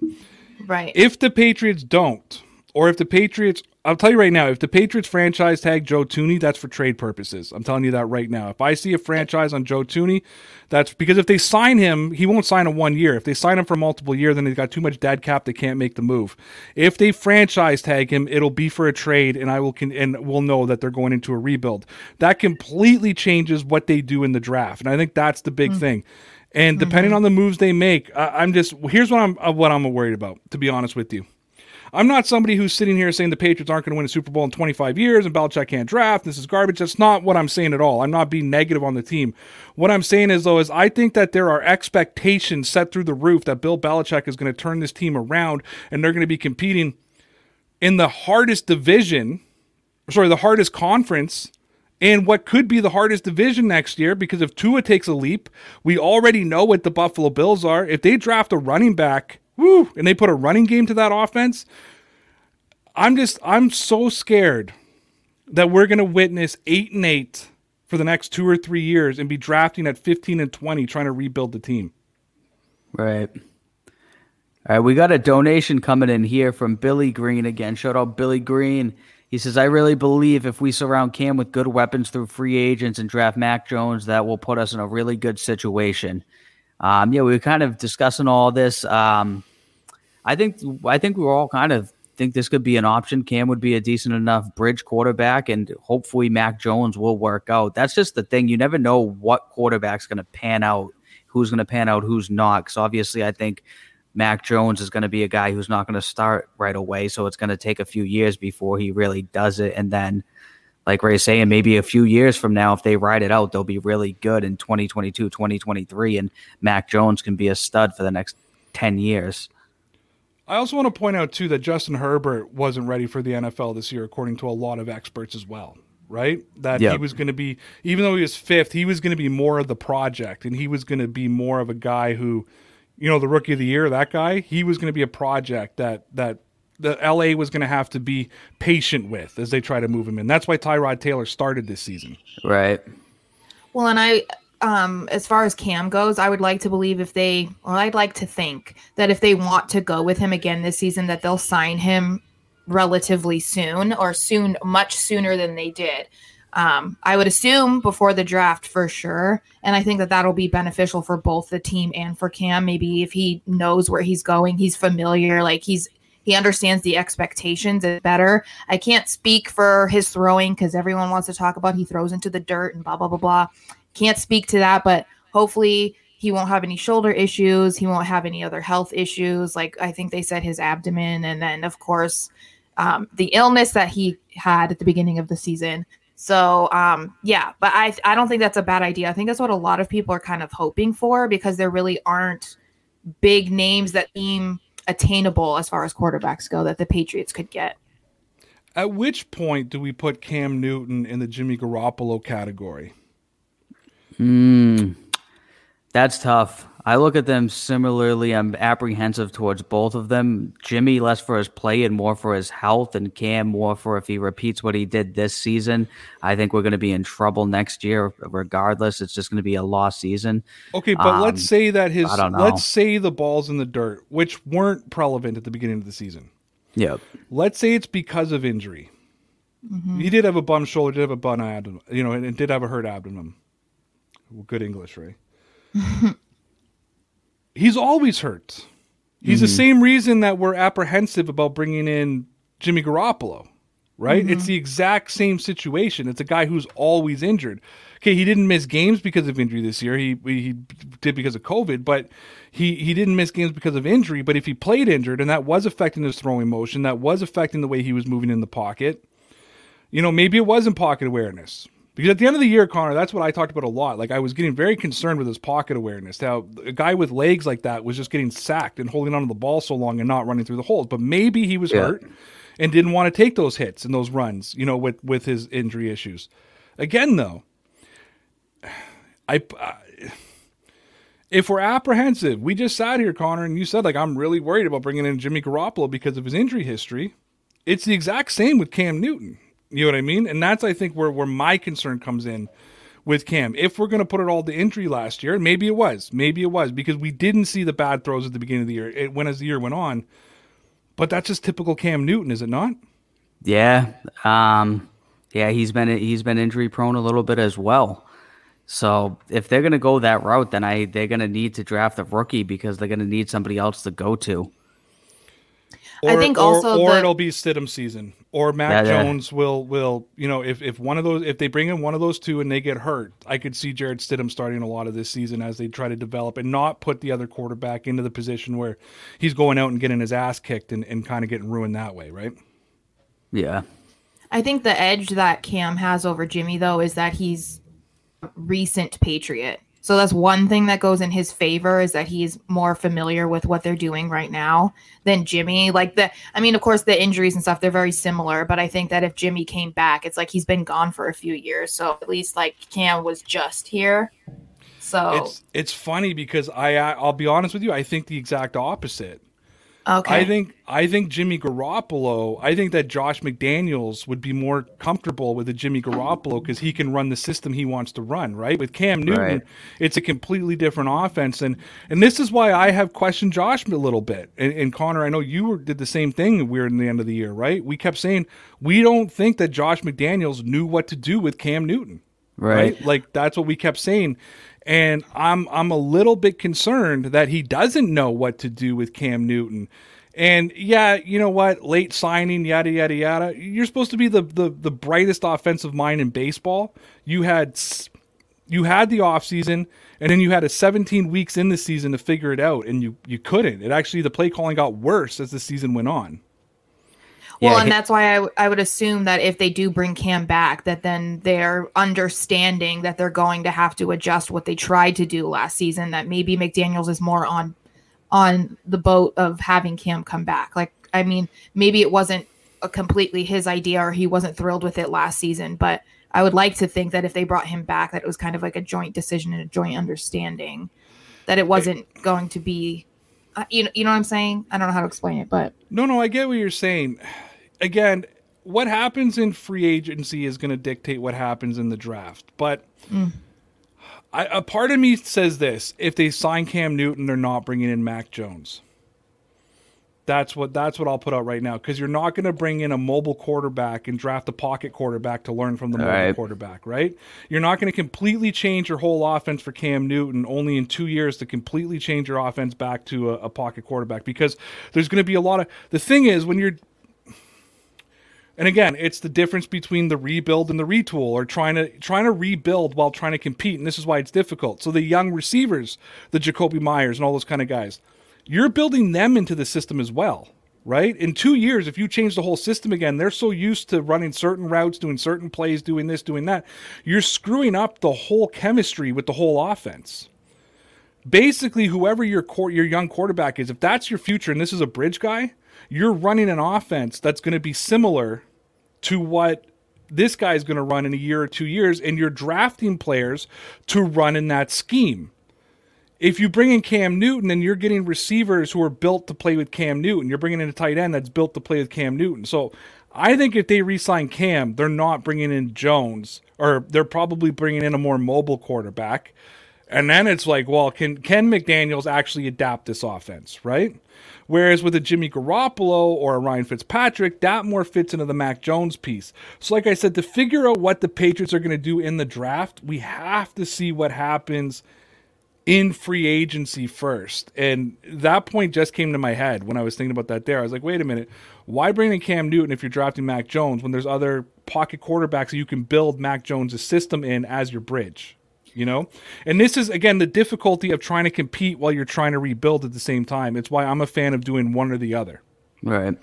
Right. If the Patriots don't, or if the Patriots I'll tell you right now, if the Patriots franchise tag Joe Thuney, that's for trade purposes. I'm telling you that right now. If I see a franchise on Joe Thuney, that's because if they sign him, he won't sign a one year. If they sign him for multiple year, then they've got too much dad cap. They can't make the move. If they franchise tag him, it'll be for a trade, and I will can and we'll know that they're going into a rebuild. That completely changes what they do in the draft, and I think that's the big mm-hmm. thing. And depending mm-hmm. on the moves they make, I, I'm just here's what I'm uh, what I'm worried about. To be honest with you I'm not somebody who's sitting here saying the Patriots aren't going to win a Super Bowl in 25 years and Belichick can't draft. This is garbage. That's not what I'm saying at all. I'm not being negative on the team. What I'm saying is, though, is I think that there are expectations set through the roof that Bill Belichick is going to turn this team around and they're going to be competing in the hardest division, sorry, the hardest conference and what could be the hardest division next year because if Tua takes a leap, we already know what the Buffalo Bills are. If they draft a running back woo, and they put a running game to that offense. I'm just I'm so scared that we're going to witness 8 and 8 for the next 2 or 3 years and be drafting at 15 and 20 trying to rebuild the team. Right. All right, we got a donation coming in here from Billy Green again. Shout out Billy Green. He says, I really believe if we surround Cam with good weapons through free agents and draft Mac Jones, that will put us in a really good situation. Um, yeah, we were kind of discussing all this. Um, I think I think we were all kind of think this could be an option. Cam would be a decent enough bridge quarterback, and hopefully Mac Jones will work out. That's just the thing. You never know what quarterback's going to pan out, who's going to pan out, who's not. Because obviously, I think Mac Jones is going to be a guy who's not going to start right away. So it's going to take a few years before he really does it. And then, like Ray's saying, maybe a few years from now, if they ride it out, they'll be really good in 2022, 2023. And Mac Jones can be a stud for the next 10 years. I also want to point out, too, that Justin Herbert wasn't ready for the NFL this year, according to a lot of experts as well right? That yep. he was going to be, even though he was fifth, he was going to be more of the project, and he was going to be more of a guy who you know, the rookie of the year, that guy, he was going to be a project that that the LA was going to have to be patient with as they try to move him in. That's why Tyrod Taylor started this season. Right. Well, and I um as far as Cam goes, I would like to believe if they or I'd like to think that if they want to go with him again this season that they'll sign him relatively soon or soon much sooner than they did um, I would assume before the draft for sure. And I think that that'll be beneficial for both the team and for Cam. Maybe if he knows where he's going, he's familiar, like he's he understands the expectations better. I can't speak for his throwing because everyone wants to talk about he throws into the dirt and blah blah blah blah. Can't speak to that, but hopefully he won't have any shoulder issues. He won't have any other health issues. Like I think they said his abdomen, and then of course um, the illness that he had at the beginning of the season so um, yeah, but I I don't think that's a bad idea. I think that's what a lot of people are kind of hoping for because there really aren't big names that seem attainable as far as quarterbacks go that the Patriots could get. At which point do we put Cam Newton in the Jimmy Garoppolo category? Hmm, that's tough. I look at them similarly. I'm apprehensive towards both of them. Jimmy less for his play and more for his health, and Cam more for if he repeats what he did this season. I think we're going to be in trouble next year, regardless. It's just going to be a lost season. Okay, but um, let's say that his let's say the balls in the dirt, which weren't prevalent at the beginning of the season. Yep. Let's say it's because of injury. Mm-hmm. He did have a bum shoulder, did have a bum abdomen, you know, and, and did have a hurt abdomen. Well, good English, Ray. he's always hurt. He's mm-hmm. the same reason that we're apprehensive about bringing in Jimmy Garoppolo, right? Mm-hmm. It's the exact same situation. It's a guy who's always injured. Okay, he didn't miss games because of injury this year. He he did because of COVID, but he he didn't miss games because of injury. But if he played injured and that was affecting his throwing motion, that was affecting the way he was moving in the pocket, you know, maybe it wasn't pocket awareness. Because at the end of the year, Connor, that's what I talked about a lot. Like I was getting very concerned with his pocket awareness. How a guy with legs like that was just getting sacked and holding onto the ball so long and not running through the holes. But maybe he was yeah. hurt and didn't want to take those hits and those runs, you know, with with his injury issues. Again, though, I, I if we're apprehensive, we just sat here, Connor, and you said like I'm really worried about bringing in Jimmy Garoppolo because of his injury history. It's the exact same with Cam Newton. You know what I mean? And that's I think where where my concern comes in with Cam. If we're going to put it all to injury last year, maybe it was, maybe it was because we didn't see the bad throws at the beginning of the year. It went as the year went on, but that's just typical Cam Newton, is it not? Yeah, um, yeah, he's been he's been injury prone a little bit as well. So if they're going to go that route, then I they're going to need to draft a rookie because they're going to need somebody else to go to. Or, I think also, or, or the... it'll be Stidham season, or Mac yeah, Jones yeah. will will you know if if one of those if they bring in one of those two and they get hurt, I could see Jarrett Stidham starting a lot of this season as they try to develop and not put the other quarterback into the position where he's going out and getting his ass kicked and, and kind of getting ruined that way, right? Yeah, I think the edge that Cam has over Jimmy though is that he's recent Patriot. So that's one thing that goes in his favor is that he's more familiar with what they're doing right now than Jimmy. Like the I mean, of course the injuries and stuff, they're very similar, but I think that if Jimmy came back, it's like he's been gone for a few years. So at least like Cam was just here. So it's it's funny because I I'll be honest with you, I think the exact opposite. Okay. I think I think Jimmy Garoppolo. I think that Josh McDaniels would be more comfortable with a Jimmy Garoppolo because he can run the system he wants to run. Right with Cam Newton, right. it's a completely different offense, and and this is why I have questioned Josh a little bit. And, and Connor, I know you did the same thing. We are in the end of the year, right? We kept saying we don't think that Josh McDaniels knew what to do with Cam Newton. Right. right? Like that's what we kept saying. And I'm I'm a little bit concerned that he doesn't know what to do with Cam Newton. And yeah, you know what? Late signing, yada yada yada. You're supposed to be the the, the brightest offensive mind in baseball. You had you had the offseason and then you had a 17 weeks in the season to figure it out and you you couldn't. It actually the play calling got worse as the season went on. Well, yeah. and that's why I, w- I would assume that if they do bring Cam back, that then they're understanding that they're going to have to adjust what they tried to do last season. That maybe McDaniel's is more on on the boat of having Cam come back. Like, I mean, maybe it wasn't a completely his idea or he wasn't thrilled with it last season, but I would like to think that if they brought him back, that it was kind of like a joint decision and a joint understanding that it wasn't going to be. Uh, you know, you know what I'm saying? I don't know how to explain it, but no, no, I get what you're saying again, what happens in free agency is going to dictate what happens in the draft. But mm. I, a part of me says this: if they sign Cam Newton, they're not bringing in Mac Jones. That's what that's what I'll put out right now because you're not going to bring in a mobile quarterback and draft a pocket quarterback to learn from the mobile right. quarterback, right? You're not going to completely change your whole offense for Cam Newton only in two years to completely change your offense back to a, a pocket quarterback because there's going to be a lot of the thing is when you're and again, it's the difference between the rebuild and the retool, or trying to trying to rebuild while trying to compete, and this is why it's difficult. So the young receivers, the Jakobi Meyers and all those kind of guys, you're building them into the system as well, right? In two years, if you change the whole system again, they're so used to running certain routes, doing certain plays, doing this, doing that, you're screwing up the whole chemistry with the whole offense. Basically, whoever your your young quarterback is, if that's your future, and this is a bridge guy, you're running an offense that's going to be similar to what this guy's going to run in a year or two years, and you're drafting players to run in that scheme. If you bring in Cam Newton, then you're getting receivers who are built to play with Cam Newton. You're bringing in a tight end that's built to play with Cam Newton. So I think if they re-sign Cam, they're not bringing in Jones, or they're probably bringing in a more mobile quarterback. And then it's like, well, can can McDaniel's actually adapt this offense, right? Whereas with a Jimmy Garoppolo or a Ryan Fitzpatrick, that more fits into the Mac Jones piece. So, like I said, to figure out what the Patriots are going to do in the draft, we have to see what happens in free agency first. And that point just came to my head when I was thinking about that there. I was like, wait a minute, why bring in Cam Newton if you're drafting Mac Jones when there's other pocket quarterbacks you can build Mac Jones' system in as your bridge? You know? And this is, again, the difficulty of trying to compete while you're trying to rebuild at the same time. It's why I'm a fan of doing one or the other. Right.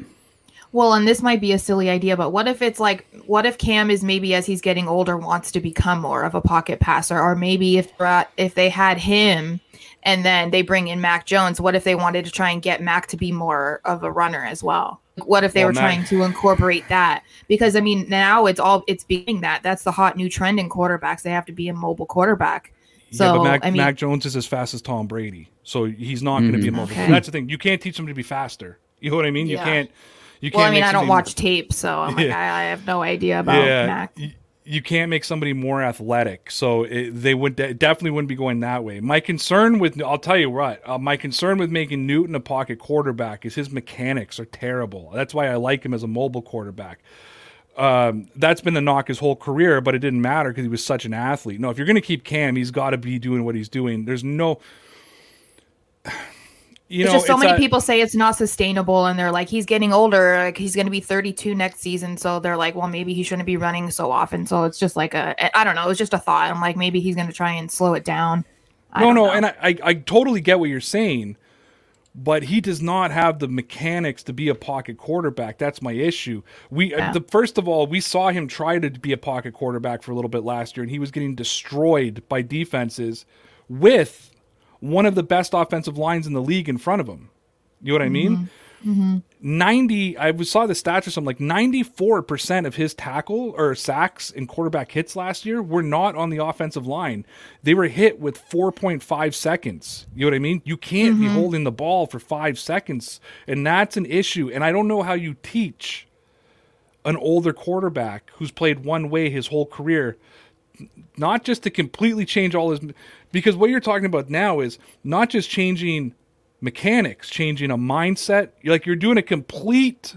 Well, and this might be a silly idea, but what if it's like, what if Cam is maybe as he's getting older wants to become more of a pocket passer, or maybe if if they had him and then they bring in Mac Jones, what if they wanted to try and get Mac to be more of a runner as well? What if they well, were Mac- trying to incorporate that? Because I mean, now it's all it's being that that's the hot new trend in quarterbacks. They have to be a mobile quarterback. So yeah, but Mac, I mean, Mac Jones is as fast as Tom Brady, so he's not mm-hmm. going to be a mobile. Okay. That's the thing. You can't teach him to be faster. You know what I mean? You can't. You can't. Well, I mean, I don't watch tape, so I'm like, I, I, have no idea about yeah. Mac. You, can't make somebody more athletic, so it, they would de- definitely wouldn't be going that way. My concern with, I'll tell you what, uh, my concern with making Newton a pocket quarterback is his mechanics are terrible. That's why I like him as a mobile quarterback um, that's been the knock his whole career, but it didn't matter because he was such an athlete. No, if you're going to keep Cam, he's got to be doing what he's doing. There's no. You know, just so many a, people say it's not sustainable, and they're like, he's getting older. Like he's going to be 32 next season, so they're like, well, maybe he shouldn't be running so often. So it's just like a, I don't know, it's just a thought. I'm like, maybe he's going to try and slow it down. I no, no, know. and I, I, I totally get what you're saying, but he does not have the mechanics to be a pocket quarterback. That's my issue. We uh, yeah. the first of all, we saw him try to be a pocket quarterback for a little bit last year, and he was getting destroyed by defenses with one of the best offensive lines in the league in front of him. You know what I mean? Mm-hmm. Mm-hmm. 90, I saw the stats or something like 94% of his tackle or sacks and quarterback hits last year were not on the offensive line. They were hit with 4.5 seconds. You know what I mean? You can't mm-hmm. be holding the ball for five seconds. And that's an issue. And I don't know how you teach an older quarterback who's played one way his whole career not just to completely change all his because what you're talking about now is not just changing mechanics, changing a mindset. You're like you're doing a complete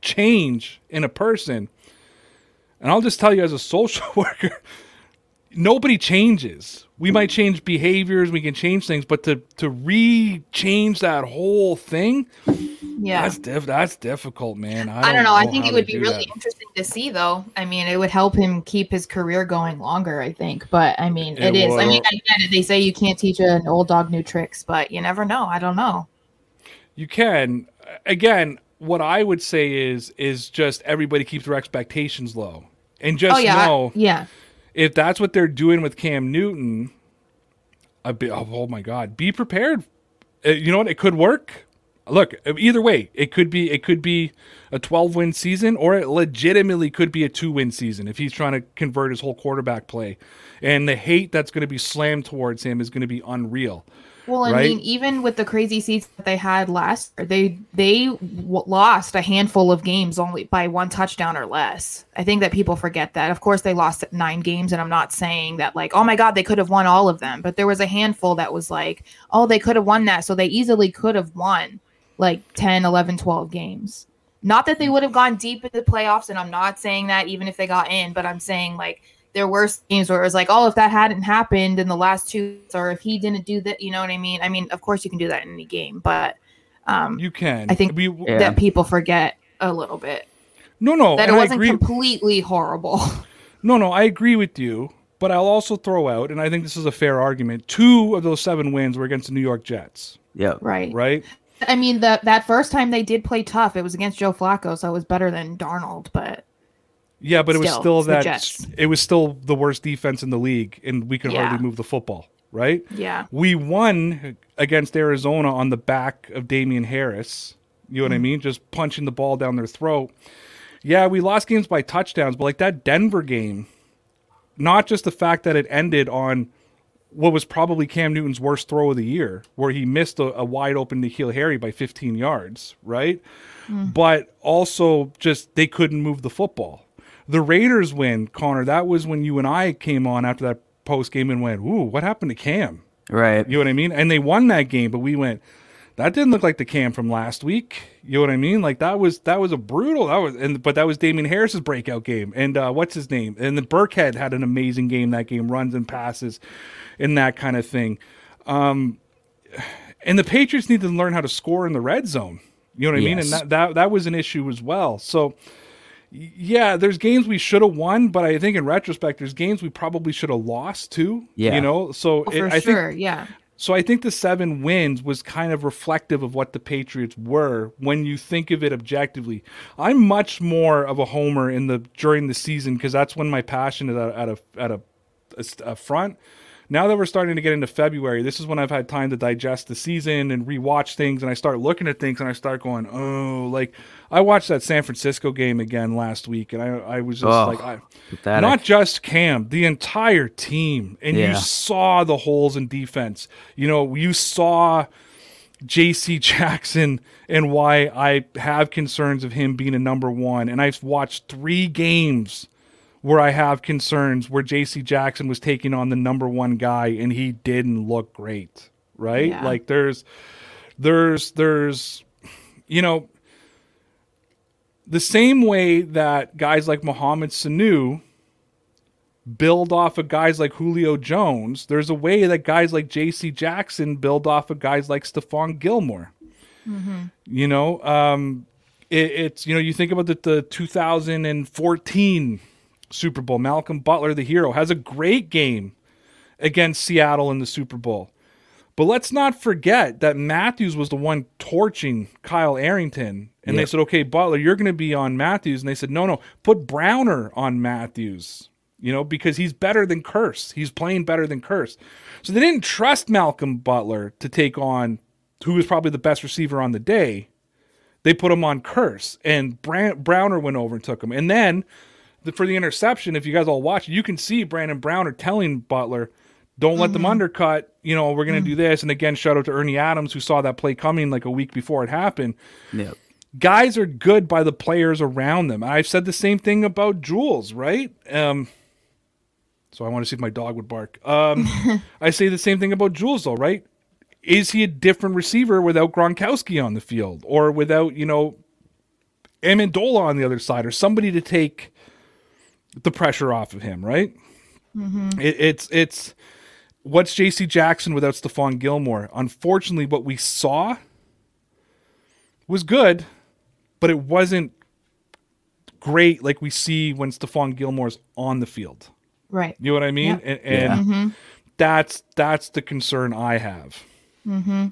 change in a person. And I'll just tell you as a social worker, nobody changes. We might change behaviors, we can change things, but to to re-change that whole thing, Yeah. that's diff- that's difficult, man. I don't, I don't know. I think it would be really that. interesting to see, though. I mean, it would help him keep his career going longer. I think, but I mean, It it is. I mean, I get it. They say you can't teach an old dog new tricks, but you never know. I don't know. You can again. What I would say is is just everybody keeps their expectations low, and just oh yeah, know yeah. If that's what they're doing with Cam Newton, bit, oh, oh my God, be prepared. Uh, you know what? It could work. Look, either way, it could be it could be a 12 win season, or it legitimately could be a two win season if he's trying to convert his whole quarterback play. And the hate that's going to be slammed towards him is going to be unreal. Well, I right? mean, even with the crazy season that they had last year, they they w- lost a handful of games only by one touchdown or less. I think that people forget that. Of course, they lost nine games, and I'm not saying that like, oh my god, they could have won all of them, but there was a handful that was like, oh, they could have won that, so they easily could have won like 10, 11, 12 games. Not that they would have gone deep into the playoffs, and I'm not saying that even if they got in, but I'm saying like there were games where it was like, oh, if that hadn't happened in the last two, or if he didn't do that, you know what I mean? I mean, of course you can do that in any game, but um, You can. I think we, Yeah. that people forget a little bit no, no, that it wasn't agree. completely horrible. No, no, I agree with you, but I'll also throw out, and I think this is a fair argument. Two of those seven wins were against the New York Jets, Yeah. right. right? I mean, that that first time they did play tough, it was against Joe Flacco, so it was better than Darnold, but Yeah, but it was Still, still that it was still the worst defense in the league, and we could Yeah. hardly move the football, right? yeah. We won against Arizona on the back of Damien Harris. You know what I Mm-hmm. mean? Just punching the ball down their throat. Yeah, we lost games by touchdowns, but like that Denver game, not just the fact that it ended on what was probably Cam Newton's worst throw of the year, where he missed a, a wide open N'Keal Harry by 15 yards, right? But also just they couldn't move the football. The Raiders win, Connor. That was when you and I came on after that post game and went, "Ooh, what happened to Cam?" Right. You know what I mean? And they won that game, but we went, that didn't look like the Cam from last week. You know what I mean? Like that was that was a brutal that was and but that was Damien Harris's breakout game. And uh, what's his name? And the Burkhead had an amazing game that game, runs and passes and that kind of thing. Um and the Patriots need to learn how to score in the red zone. You know what I mean? And that, that that was an issue as well. So yeah, there's games we should have won, but I think in retrospect, there's games we probably should have lost too. Yeah. You know, so oh, For it, I think sure, yeah. so I think the seven wins was kind of reflective of what the Patriots were when you think of it objectively. I'm much more of a homer in the during the season because that's when my passion is at, at a at a, a, a front. Now that we're starting to get into February, this is when I've had time to digest the season and rewatch things, and I start looking at things and I start going, oh, like I watched that San Francisco game again last week, and I I was just Oh, like, I, pathetic. not just Cam, the entire team, and you saw the holes in defense. You know, you saw J.C. Jackson and why I have concerns of him being a number one. And I've watched three games where I have concerns where J.C. Jackson was taking on the number one guy and he didn't look great. Right? Yeah. Like there's, there's, there's, you know, the same way that guys like Mohamed Sanu build off of guys like Julio Jones, there's a way that guys like J.C. Jackson build off of guys like Stephon Gilmore. You know, um, it, it's you know you think about the, the 2014 Super Bowl. Malcolm Butler, the hero, has a great game against Seattle in the Super Bowl. But let's not forget that Matthews was the one torching Kyle Arrington. And they said, okay, Butler, you're going to be on Matthews. And they said, no, no, put Browner on Matthews, you know, because he's better than Kearse. He's playing better than Kearse. So they didn't trust Malcolm Butler to take on who was probably the best receiver on the day. They put him on Kearse. And Bra- Browner went over and took him. And then the, for the interception, if you guys all watch you can see Brandon Browner telling Butler, don't let them undercut. You know, we're going to do this. And again, shout out to Ernie Adams, who saw that play coming like a week before it happened. Yep. Guys are good by the players around them. I've said the same thing about Jules, right? Um, so I want to see if my dog would bark. Um, I say the same thing about Jules, though, right? Is he a different receiver without Gronkowski on the field or without, you know, Amendola on the other side or somebody to take the pressure off of him, right? Mm-hmm. It, it's it's what's J.C. Jackson without Stephon Gilmore? Unfortunately, what we saw was good, but it wasn't great like we see when Stephon Gilmore's on the field. Right. You know what I mean? Yeah. And, and that's that's the concern I have. Mm-hmm.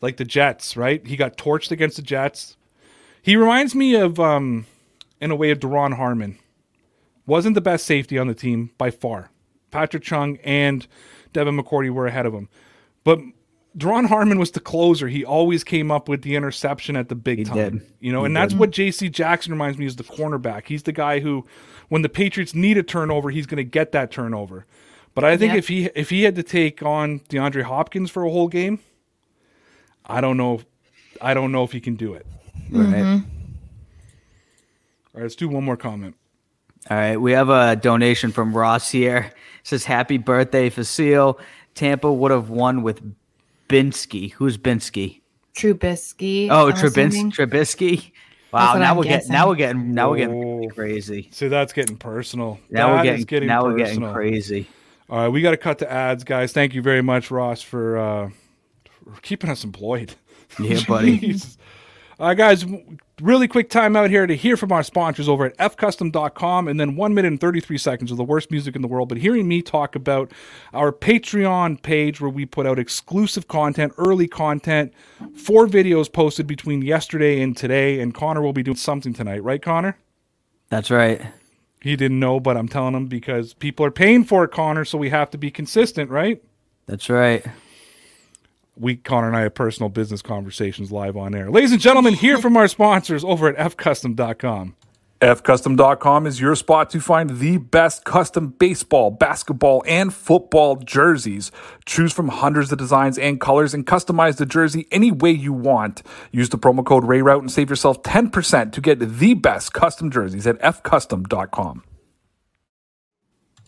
Like the Jets, right? He got torched against the Jets. He reminds me of, um, in a way, of Duron Harmon. Wasn't the best safety on the team by far. Patrick Chung and Devin McCourty were ahead of him, but Duron Harmon was the closer. He always came up with the interception at the big time. did. You know, and that's what J.C. Jackson reminds me is the cornerback. He's the guy who, when the Patriots need a turnover, he's going to get that turnover. But I think Yeah. if he if he had to take on DeAndre Hopkins for a whole game, I don't know. I don't know if he can do it. Right. Mm-hmm. All right, let's do one more comment. All right, we have a donation from Ross here. It says happy birthday, Facile. Tampa would have won with Binsky. Who's Binsky? Trubisky. Oh, I'm Trubins- assuming. Trubisky. Wow, what now I'm we're getting now we're getting now we're getting Whoa. crazy. See, that's getting personal. Now That we're is getting, now we're getting crazy. All right, we got to cut to ads, guys. Thank you very much, Ross, for, uh, for keeping us employed. Yeah, buddy. Right, guys, really quick time out here to hear from our sponsors over at fcustom.com and then one minute and 33 seconds of the worst music in the world. But hearing me talk about our Patreon page where we put out exclusive content, early content, four videos posted between yesterday and today. And Connor will be doing something tonight, right, Connor? That's right. He didn't know, but I'm telling him because people are paying for it, Connor, so we have to be consistent, right? That's right. We Connor and I have personal business conversations live on air. Ladies and gentlemen, hear from our sponsors over at fcustom.com. Fcustom.com is your spot to find the best custom baseball, basketball, and football jerseys. Choose from hundreds of designs and colors and customize the jersey any way you want. Use the promo code RAYROUTE and save yourself 10% to get the best custom jerseys at fcustom.com.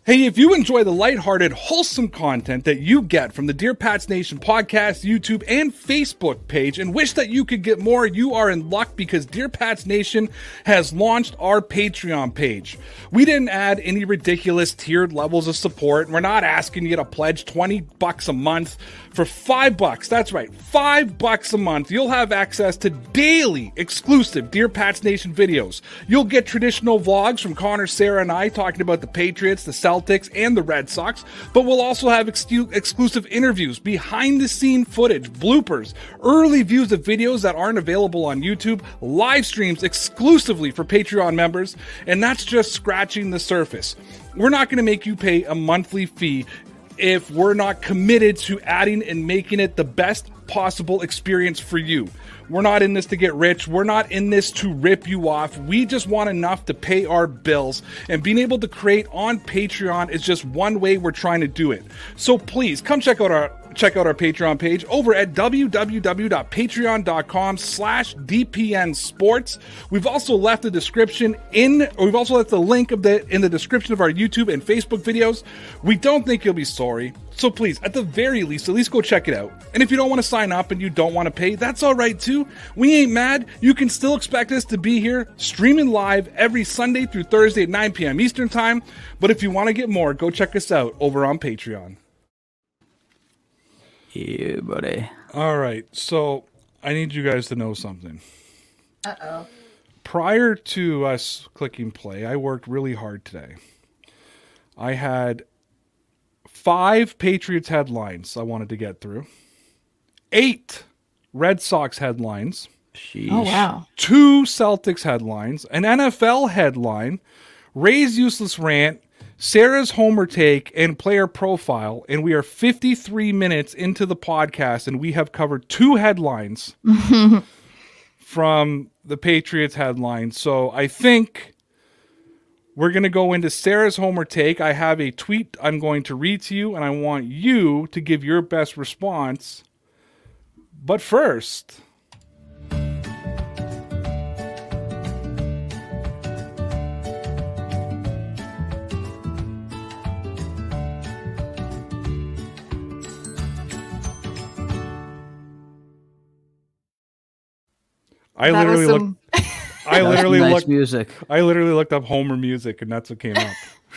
Hey, if you enjoy the lighthearted, wholesome content that you get from the Dear Pats Nation podcast, YouTube, and Facebook page and wish that you could get more, you are in luck because Dear Pats Nation has launched our Patreon page. We didn't add any ridiculous tiered levels of support. And we're not asking you to pledge 20 bucks a month. For five bucks, that's right, five bucks a month, you'll have access to daily exclusive Dear Pats Nation videos. You'll get traditional vlogs from Connor, Sarah, and I talking about the Patriots, the Celtics, and the Red Sox, but we'll also have exclusive interviews, behind the scene footage, bloopers, early views of videos that aren't available on YouTube, live streams exclusively for Patreon members, and that's just scratching the surface. We're not going to make you pay a monthly fee if we're not committed to adding and making it the best possible experience for you. We're not in this to get rich. We're not in this to rip you off. We just want enough to pay our bills. And being able to create on Patreon is just one way we're trying to do it. So please come check out our check out our Patreon page over at www.patreon.com slash DPN Sports. We've also left the description in, we've also left the link of the in the description of our YouTube and Facebook videos. We don't think you'll be sorry. So please, at the very least, at least go check it out. And if you don't want to sign up and you don't want to pay, that's all right too. We ain't mad. You can still expect us to be here streaming live every Sunday through Thursday at 9 p.m. Eastern Time. But if you want to get more, go check us out over on Patreon. Yeah, buddy. All right. So I need you guys to know something. Uh oh. Prior to us clicking play, I worked really hard today. I had five Patriots headlines I wanted to get through, eight Red Sox headlines, Sheesh. Oh wow. two Celtics headlines, an NFL headline, Ray's useless rant, Sarah's homer take, and player profile. And we are 53 minutes into the podcast, and we have covered two headlines from the Patriots headlines. So I think we're going to go into Sarah's homer take. I have a tweet I'm going to read to you, and I want you to give your best response. But first. I That was literally some- looked. I literally nice looked. music. I literally looked up Homer music, and that's what came up.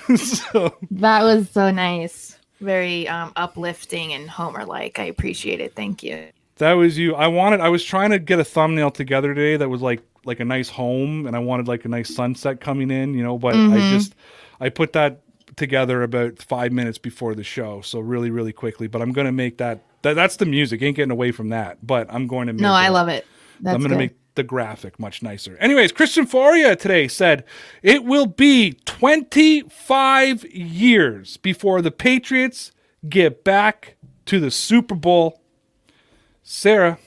so That was so nice. Very um, uplifting and Homer like. I appreciate it. Thank you. that was you. I wanted. I was trying to get a thumbnail together today that was like like a nice home, and I wanted like a nice sunset coming in, you know. But I just I put that together about five minutes before the show, so really really quickly. But I'm gonna make that. that that's the music. Ain't getting away from that. But I'm going to. Make No, I it- love it. That's I'm going to good. make the graphic much nicer. Anyways, Christian Fauria today said it will be 25 years before the Patriots get back to the Super Bowl. Sarah,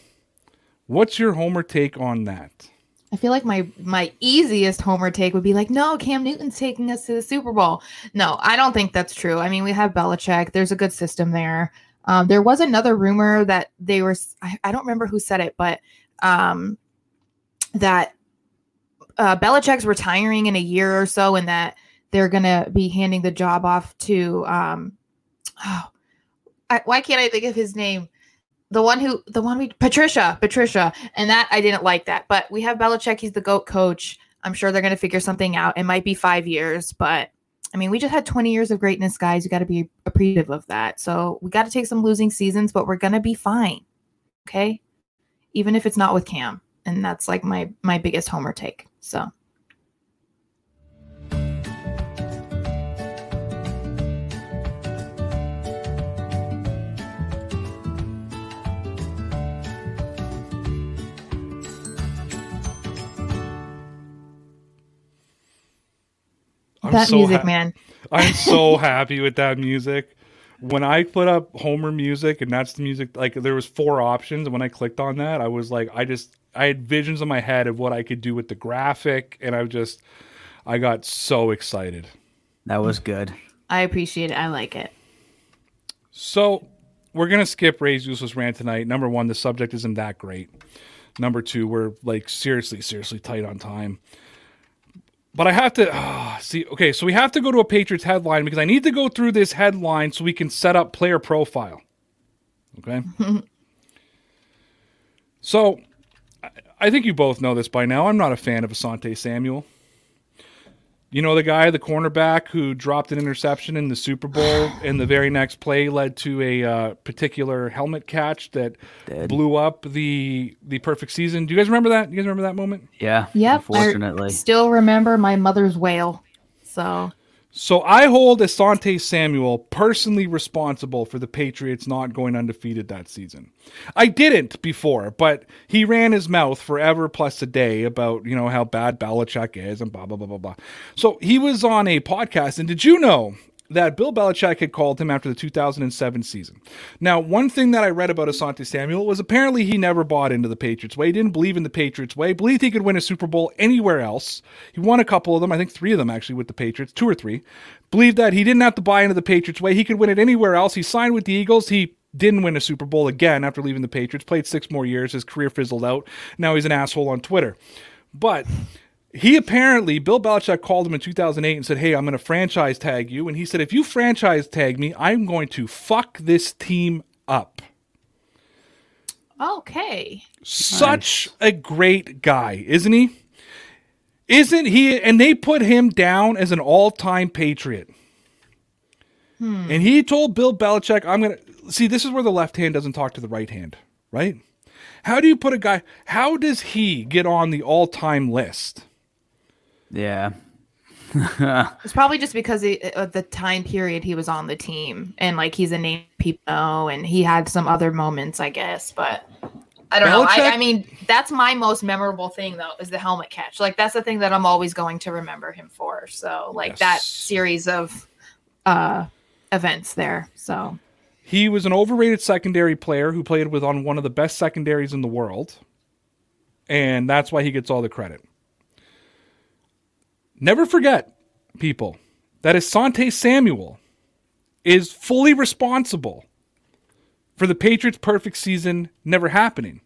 what's your homer take on that? I feel like my my easiest homer take would be like, no, Cam Newton's taking us to the Super Bowl. No, I don't think that's true. I mean, we have Belichick. There's a good system there. Um, there was another rumor that they were. I, I don't remember who said it, but um, that uh, Belichick's retiring in a year or so, and that they're gonna be handing the job off to. Um, oh, I, why can't I think of his name? the one who the one we Patricia, Patricia, and that I didn't like that. But we have Belichick, he's the goat coach. I'm sure they're gonna figure something out. It might be five years, but I mean, we just had 20 years of greatness, guys. You got to be appreciative of that. So we got to take some losing seasons, but we're gonna be fine. Okay, even if it's not with Cam, and that's like my my biggest homer take. So I'm that so music, ha- man. I'm so happy with that music. When I put up Homer music and that's the music, like there was four options, and when I clicked on that, I was like, I just I had visions in my head of what I could do with the graphic, and I just I got so excited. That was good. I appreciate it. I like it. So we're gonna skip Ray's useless rant tonight. Number one, the subject isn't that great. Number two, we're like seriously, seriously tight on time. But I have to ah, see. Okay, so we have to go to a Patriots headline because I need to go through this headline so we can set up player profile. Okay. so I think you both know this by now. I'm not a fan of Asante Samuel. You know the guy, the cornerback who dropped an interception in the Super Bowl, and the very next play led to a uh, particular helmet catch that Did. blew up the the perfect season. Do you guys remember that? Do You guys remember that moment? Yeah. Yep. Unfortunately. I still remember my mother's wail. So So I hold Asante Samuel personally responsible for the Patriots not going undefeated that season. I didn't before, but he ran his mouth forever plus a day about, you know, how bad Belichick is and blah blah blah blah blah. So he was on a podcast, and did you know that Bill Belichick had called him after the 2007 season. Now, one thing that I read about Asante Samuel was apparently he never bought into the Patriots way. He didn't believe in the Patriots way. Believed he could win a Super Bowl anywhere else. He won a couple of them, I think three of them actually with the Patriots, two or three. Believed that he didn't have to buy into the Patriots way. He could win it anywhere else. He signed with the Eagles. He didn't win a Super Bowl again after leaving the Patriots. Played six more years. His career fizzled out. Now he's an asshole on Twitter. But he apparently, Bill Belichick called him in 2008 and said, Hey, I'm going to franchise tag you. And he said, If you franchise tag me, I'm going to fuck this team up. okay. Such a great guy, isn't he? Isn't he? And they put him down as an all time Patriot. Hmm. And he told Bill Belichick, I'm going to see, this is where the left hand doesn't talk to the right hand, right? How do you put a guy, how does he get on the all time list? Yeah. It's probably just because he, of the time period he was on the team, and like he's a name people know, and he had some other moments, I guess. But I don't know. I, I mean, that's my most memorable thing though, is the helmet catch. Like that's the thing that I'm always going to remember him for. So like that series of uh events there. So He was an overrated secondary player who played with on one of the best secondaries in the world. And that's why he gets all the credit. Never forget, people, that Asante Samuel is fully responsible for the Patriots' perfect season never happening.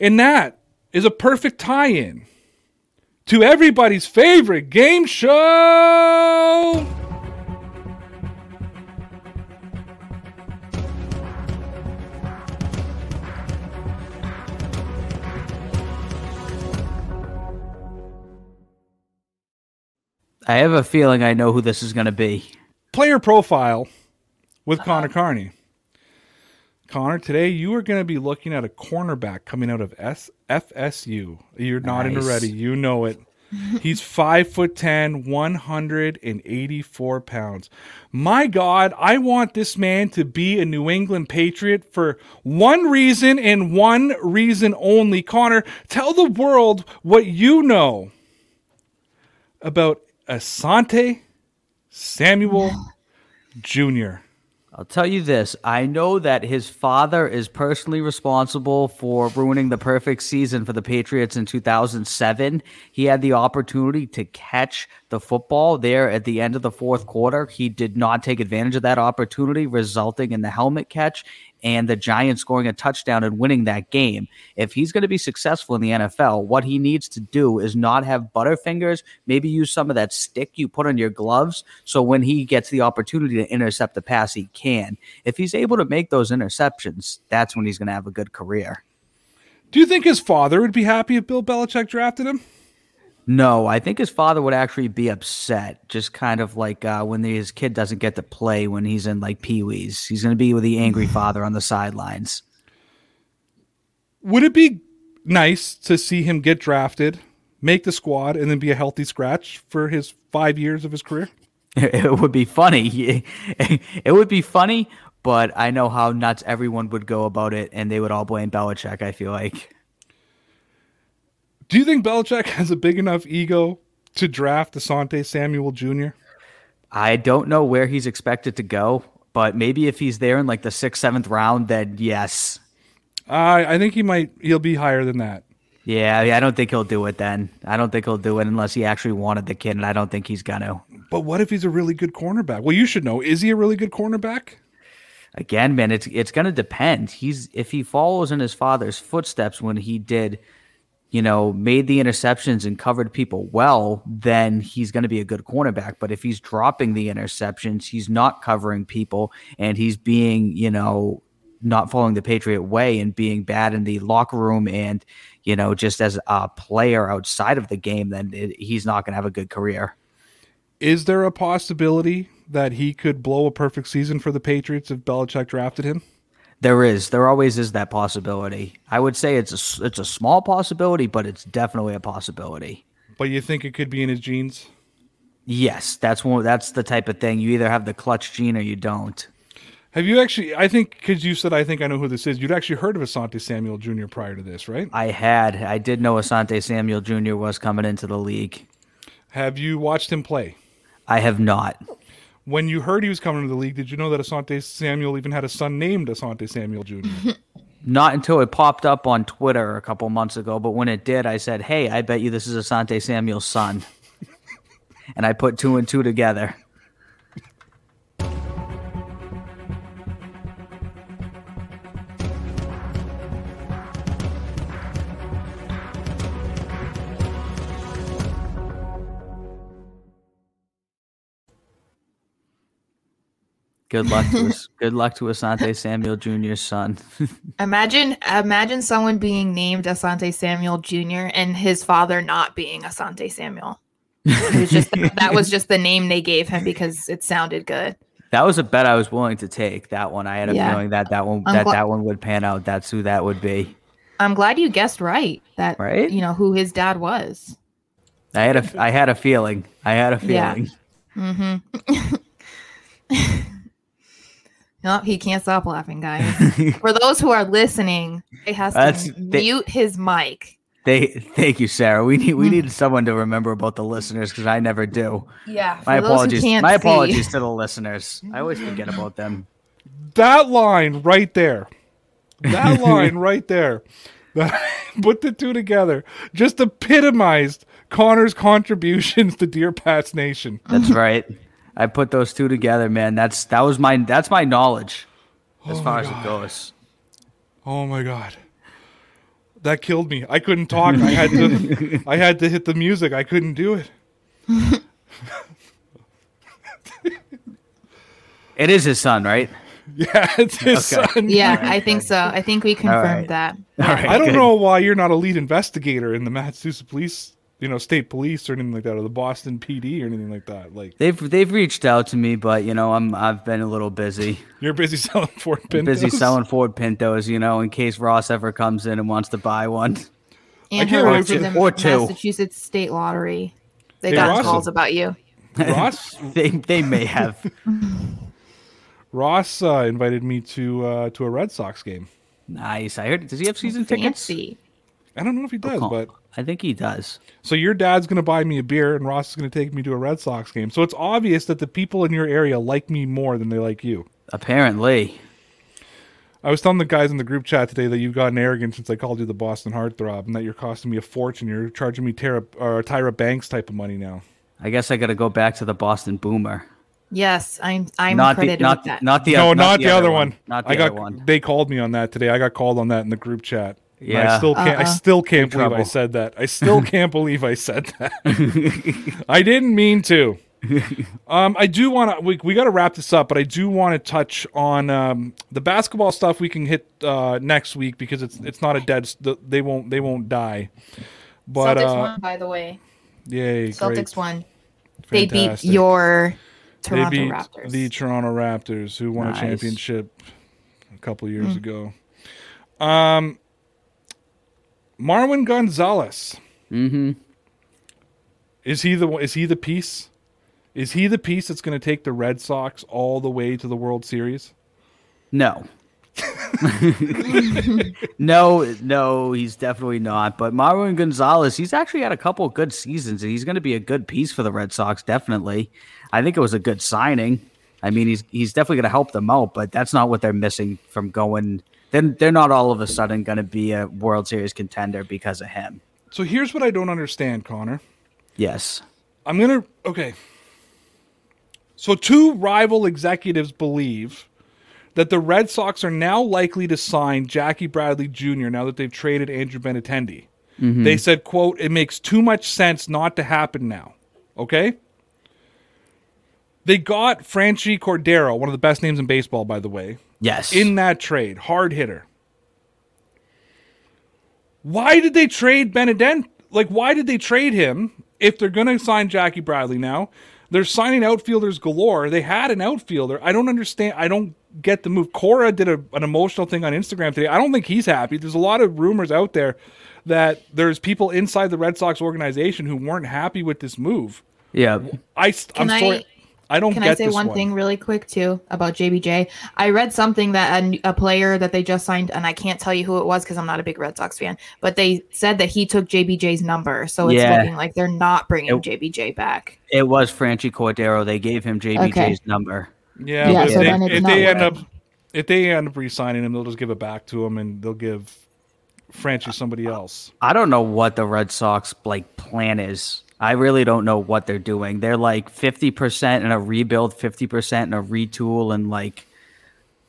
And that is a perfect tie in to everybody's favorite game show. I have a feeling I know who this is going to be. Player profile with uh-huh. Connor Carney. Connor, today you are going to be looking at a cornerback coming out of S- FSU. You're nodding Nice. already. You know it. He's five foot ten, 184 pounds. My God, I want this man to be a New England Patriot for one reason and one reason only. Connor, tell the world what you know about Asante Samuel Jr. I'll tell you this. I know that his father is personally responsible for ruining the perfect season for the Patriots in 2007. He had the opportunity to catch the football there at the end of the fourth quarter. He did not take advantage of that opportunity, resulting in the helmet catch and the Giants scoring a touchdown and winning that game. If he's going to be successful in the NFL, what he needs to do is not have butterfingers, maybe use some of that stick you put on your gloves. So when he gets the opportunity to intercept the pass, he can. If he's able to make those interceptions, that's when he's going to have a good career. Do you think his father would be happy if Bill Belichick drafted him? No, I think his father would actually be upset, just kind of like uh, when his kid doesn't get to play when he's in like Pee Wee's. He's going to be with the angry father on the sidelines. Would it be nice to see him get drafted, make the squad, and then be a healthy scratch for his five years of his career? It would be funny. It would be funny, but I know how nuts everyone would go about it, and they would all blame Belichick. I feel like. Do you think Belichick has a big enough ego to draft Asante Samuel Jr.? I don't know where he's expected to go, but maybe if he's there in like the sixth, seventh round, then yes. Uh, I think he might. He'll be higher than that. Yeah, I don't think he'll do it then. I don't think he'll do it unless he actually wanted the kid, and I don't think he's gonna. But what if he's a really good cornerback? Well, you should know. Is he a really good cornerback? Again, man, it's it's gonna depend. He's if he follows in his father's footsteps when he did, you know, made the interceptions and covered people well, then he's gonna be a good cornerback. But if he's dropping the interceptions, he's not covering people, and he's being, you know, not following the Patriot way and being bad in the locker room and, you know, just as a player outside of the game, then it, he's not gonna have a good career. Is there a possibility that he could blow a perfect season for the Patriots if Belichick drafted him? There is. There always is that possibility. I would say it's a it's a small possibility, but it's definitely a possibility. But you think it could be in his genes? Yes, that's one. That's the type of thing. You either have the clutch gene or you don't. Have you actually? I think because you said I think I know who this is. You'd actually heard of Asante Samuel Jr. prior to this, right? I had. I did know Asante Samuel Jr. was coming into the league. Have you watched him play? I have not. When you heard he was coming to the league, did you know that Asante Samuel even had a son named Asante Samuel Jr.? Not until it popped up on Twitter a couple months ago. But when it did, I said, "Hey, I bet you this is Asante Samuel's son." and I put two and two together. Good luck to us. Good luck to Asante Samuel Jr.'s son. Imagine, imagine someone being named Asante Samuel Jr. and his father not being Asante Samuel. It was just that was just the name they gave him because it sounded good. That was a bet I was willing to take. That one, I had a Yeah. feeling that that one I'm that gla- that one would pan out. That's who that would be. I'm glad you guessed right. That Right? you know who his dad was. I had a I had a feeling. I had a Yeah. feeling. Mm-hmm. No, he can't stop laughing, guys. For those who are listening, he has That's- to they- mute his mic. They thank you, Sarah. We need we Mm. need someone to remember about the listeners because I never do. Yeah, My for those who apologies. My see. apologies to the listeners. I always forget about them. that line right there, that line right there, that put the two together, just epitomized Connor's contributions to Dear Pats Nation. That's right. I put those two together, man. That's that was my that's my knowledge as oh far as it goes. Oh my god. That killed me. I couldn't talk. I had to I had to hit the music. I couldn't do it. It is his son, right? Yeah, it's his Okay. son. Yeah, I think so. I think we confirmed right. that. All right. I don't good. know why you're not a lead investigator in the Massachusetts Police you know state police or anything like that, or the Boston PD or anything like that. Like They've they've reached out to me, but you know I'm I've been a little busy. you're busy selling Ford Pintos. Busy selling Ford Pintos, you know, in case Ross ever comes in and wants to buy one. And can't her wait works for- the or two. Massachusetts State Lottery. They Hey, got Ross- calls about you. Ross They they may have. Ross uh, invited me to uh, to a Red Sox game. nice. I heard. Does he have season tickets? Fancy. I don't know if he does, but I think he does. so your dad's gonna buy me a beer, and Ross is gonna take me to a Red Sox game. So it's obvious that the people in your area like me more than they like you. Apparently. I was telling the guys in the group chat today that you've gotten arrogant since I called you the Boston Heartthrob, and that you're costing me a fortune. You're charging me Tara, or Tyra Banks type of money now. I guess I got to go back to the Boston Boomer. Yes, I'm. I'm not the credited not with that. not the no, oth- not, the, other one. Not the I got. other one. They called me on that today. I got called on that in the group chat. And I still can't. I Uh-uh. still can't Big believe I said that. I still can't believe I said that. I didn't mean to. um, I do want to. We, we got to wrap this up, but I do want to touch on um, the basketball stuff. We can hit uh, next week because it's it's not a dead. They won't they won't die. But Celtics uh, won, by the way. yay, Celtics great. won. They beat your Toronto they beat Raptors. the Toronto Raptors, who won Nice. a championship a couple years Hmm. ago. Um, Marwin Gonzalez. Mm-hmm. Is he the is he the piece? Is he the piece that's going to take the Red Sox all the way to the World Series? No. no, no, he's definitely not. But Marwin Gonzalez, he's actually had a couple of good seasons, and he's going to be a good piece for the Red Sox. Definitely, I think it was a good signing. I mean, he's he's definitely going to help them out, but that's not what they're missing from going. Then they're not all of a sudden going to be a World Series contender because of him. So here's what I don't understand, Connor. Yes. I'm gonna okay. So two rival executives believe that the Red Sox are now likely to sign Jackie Bradley Jr. now that they've traded Andrew Benintendi. Mm-hmm. They said, "quote It makes too much sense not to happen now." Okay. They got Franchy Cordero, one of the best names in baseball, by the way, Yes. in that trade, hard hitter. Why did they trade Benintendi? Like, why did they trade him if they're going to sign Jackie Bradley now? They're signing outfielders galore. They had an outfielder. I don't understand. I don't get the move. Cora did a, an emotional thing on Instagram today. I don't think he's happy. There's a lot of rumors out there that there's people inside the Red Sox organization who weren't happy with this move. yeah. I, I'm Can I- sorry. I don't Can get I say this one, thing really quick too about JBJ? I read something that a, a player that they just signed, and I can't tell you who it was because I'm not a big Red Sox fan, but they said that he took JBJ's number, so it's Yeah. looking like they're not bringing It- JBJ back. It was Franchy Cordero. They gave him JBJ's Okay. number. Yeah, Yeah, so if, then they, it's if not they end up if they end up re-signing him, they'll just give it back to him and they'll give Franchy somebody else. I don't know what the Red Sox like plan is. I really don't know what they're doing. They're like fifty percent in a rebuild, fifty percent in a retool, and like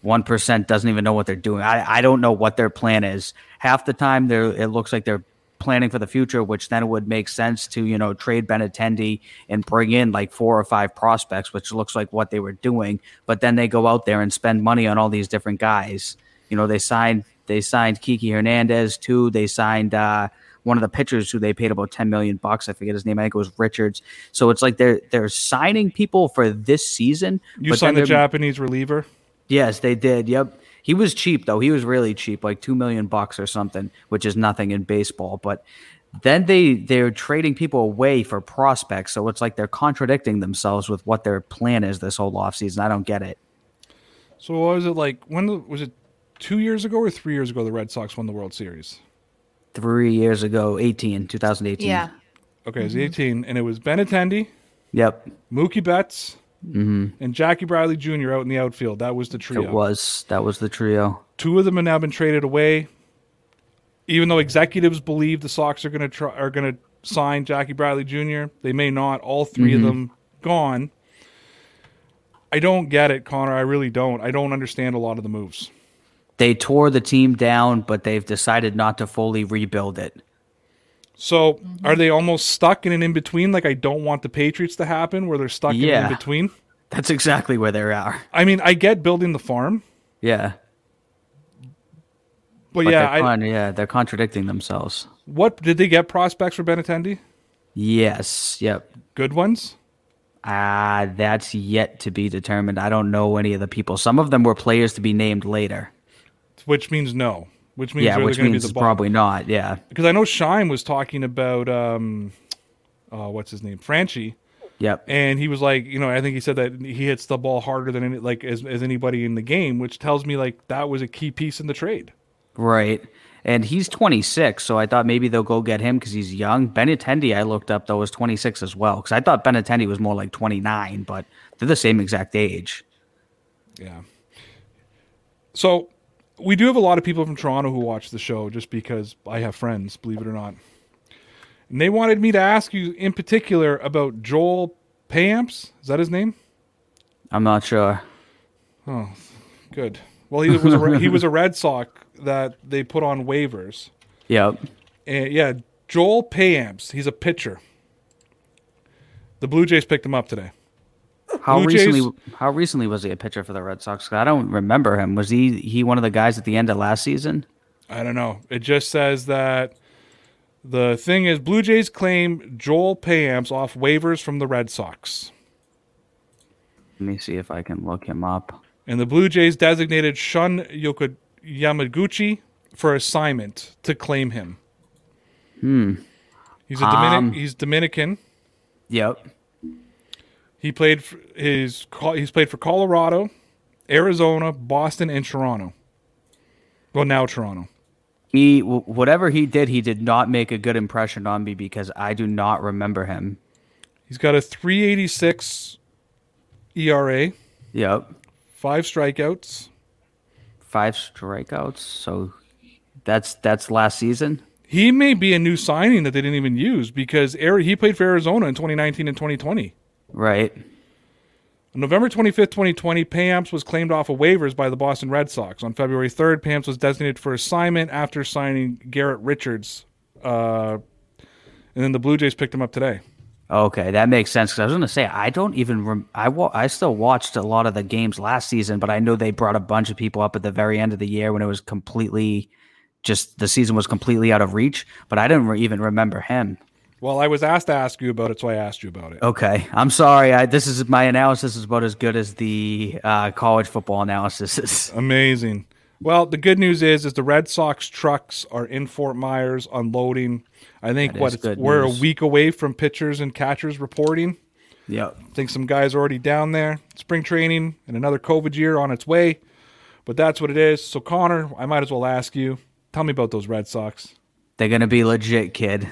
one percent doesn't even know what they're doing. I, I don't know what their plan is. Half the time, they're it looks like they're planning for the future, which then would make sense to you know trade Benintendi and bring in like four or five prospects, which looks like what they were doing. But then they go out there and spend money on all these different guys. You know, they signed they signed Kiki Hernandez too. They signed uh, one of the pitchers who they paid about ten million bucks. I forget his name. I think it was Richards. So it's like they're they're signing people for this season. You signed the Japanese reliever. Yes, they did. Yep. He was cheap though. He was really cheap, like two million bucks or something, which is nothing in baseball. But then they they're trading people away for prospects. So it's like they're contradicting themselves with what their plan is this whole offseason. I don't get it. So what was it like? When was it? Two years ago or three years ago, the Red Sox won the World Series. Three years ago, 18, 2018. Yeah, Okay, it was mm-hmm. 18, and it was Ben Benintendi, Yep. Mookie Betts, mm-hmm. and Jackie Bradley Jr. out in the outfield. That was the trio. It was. That was the trio. Two of them have now been traded away. Even though executives believe the Sox are going to try are going to sign Jackie Bradley Jr., they may not. All 3 of mm-hmm. them gone. I don't get it, Connor. I really don't. I don't understand a lot of the moves. They tore the team down, but they've decided not to fully rebuild it. So are they almost stuck in an in between? Like I don't want the Patriots to happen, where they're stuck in an Yeah. in between. That's exactly where they are. I mean, I get building the farm, Yeah. but, But yeah, they're I, yeah, they're contradicting themselves. what did they get prospects for Ben Benintendi? Yes. Yep. Good ones? Ah, that's yet to be determined. I don't know any of the people. Some of them were players to be named later. Which means no. Which means yeah, which going to be means it's probably not. Yeah. because I know Shine was talking about um, uh, what's his name, Franchy, Yep. and he was like, you know, I think he said that he hits the ball harder than any, like as as anybody in the game, which tells me like that was a key piece in the trade. Right. And he's 26, so I thought maybe they'll go get him because he's young. Benintendi, I looked up though, was 26 as well because I thought Benintendi was more like 29, but they're the same exact age. Yeah. So we do have a lot of people from Toronto who watch the show just because I have friends, believe it or not. And they wanted me to ask you in particular about Joel Payamps. Is that his name? I'm not sure. Oh, good. Well, he was a, he was a Red Sox that they put on waivers. Yep. And yeah, Joel Payamps. He's a pitcher. The Blue Jays picked him up today. How Blue recently? Jays- How recently was he a pitcher for the Red Sox? I don't remember him. Was he he one of the guys at the end of last season? I don't know. It just says that the thing is Blue Jays claim Joel Payamps off waivers from the Red Sox. Let me see if I can look him up. And the Blue Jays designated Shun Yoko- Yamaguchi for assignment to claim him. Hmm. He's a Dominic- Um, he's Dominican. Yep. He played for his he's played for Colorado, Arizona, Boston, and Toronto. Well, now Toronto. He whatever he did, he did not make a good impression on me because I do not remember him. He's got a 386 ERA, Yep. five strikeouts. Five strikeouts. So that's that's last season. He may be a new signing that they didn't even use because he played for Arizona in 2019 and 2020. Right. On November 25th, 2020, Pamps was claimed off of waivers by the Boston Red Sox. On February 3rd, Pamps was designated for assignment after signing Garrett Richards. Uh, and then the Blue Jays picked him up today. Okay, that makes sense. Because I was going to say I don't even rem- I wa- I still watched a lot of the games last season, but I know they brought a bunch of people up at the very end of the year when it was completely just the season was completely out of reach. But I didn't re- even remember him. Well, I was asked to ask you about it, so I asked you about it. Okay, I'm sorry. I, this is my analysis is about as good as the uh, college football analysis is. Amazing. Well, the good news is, is the Red Sox trucks are in Fort Myers unloading. I think That what we're news. a week away from pitchers and catchers reporting. Yeah, I think some guys are already down there. Spring training and another COVID year on its way. But that's what it is. So Connor, I might as well ask you. Tell me about those Red Sox. They're gonna be legit, kid.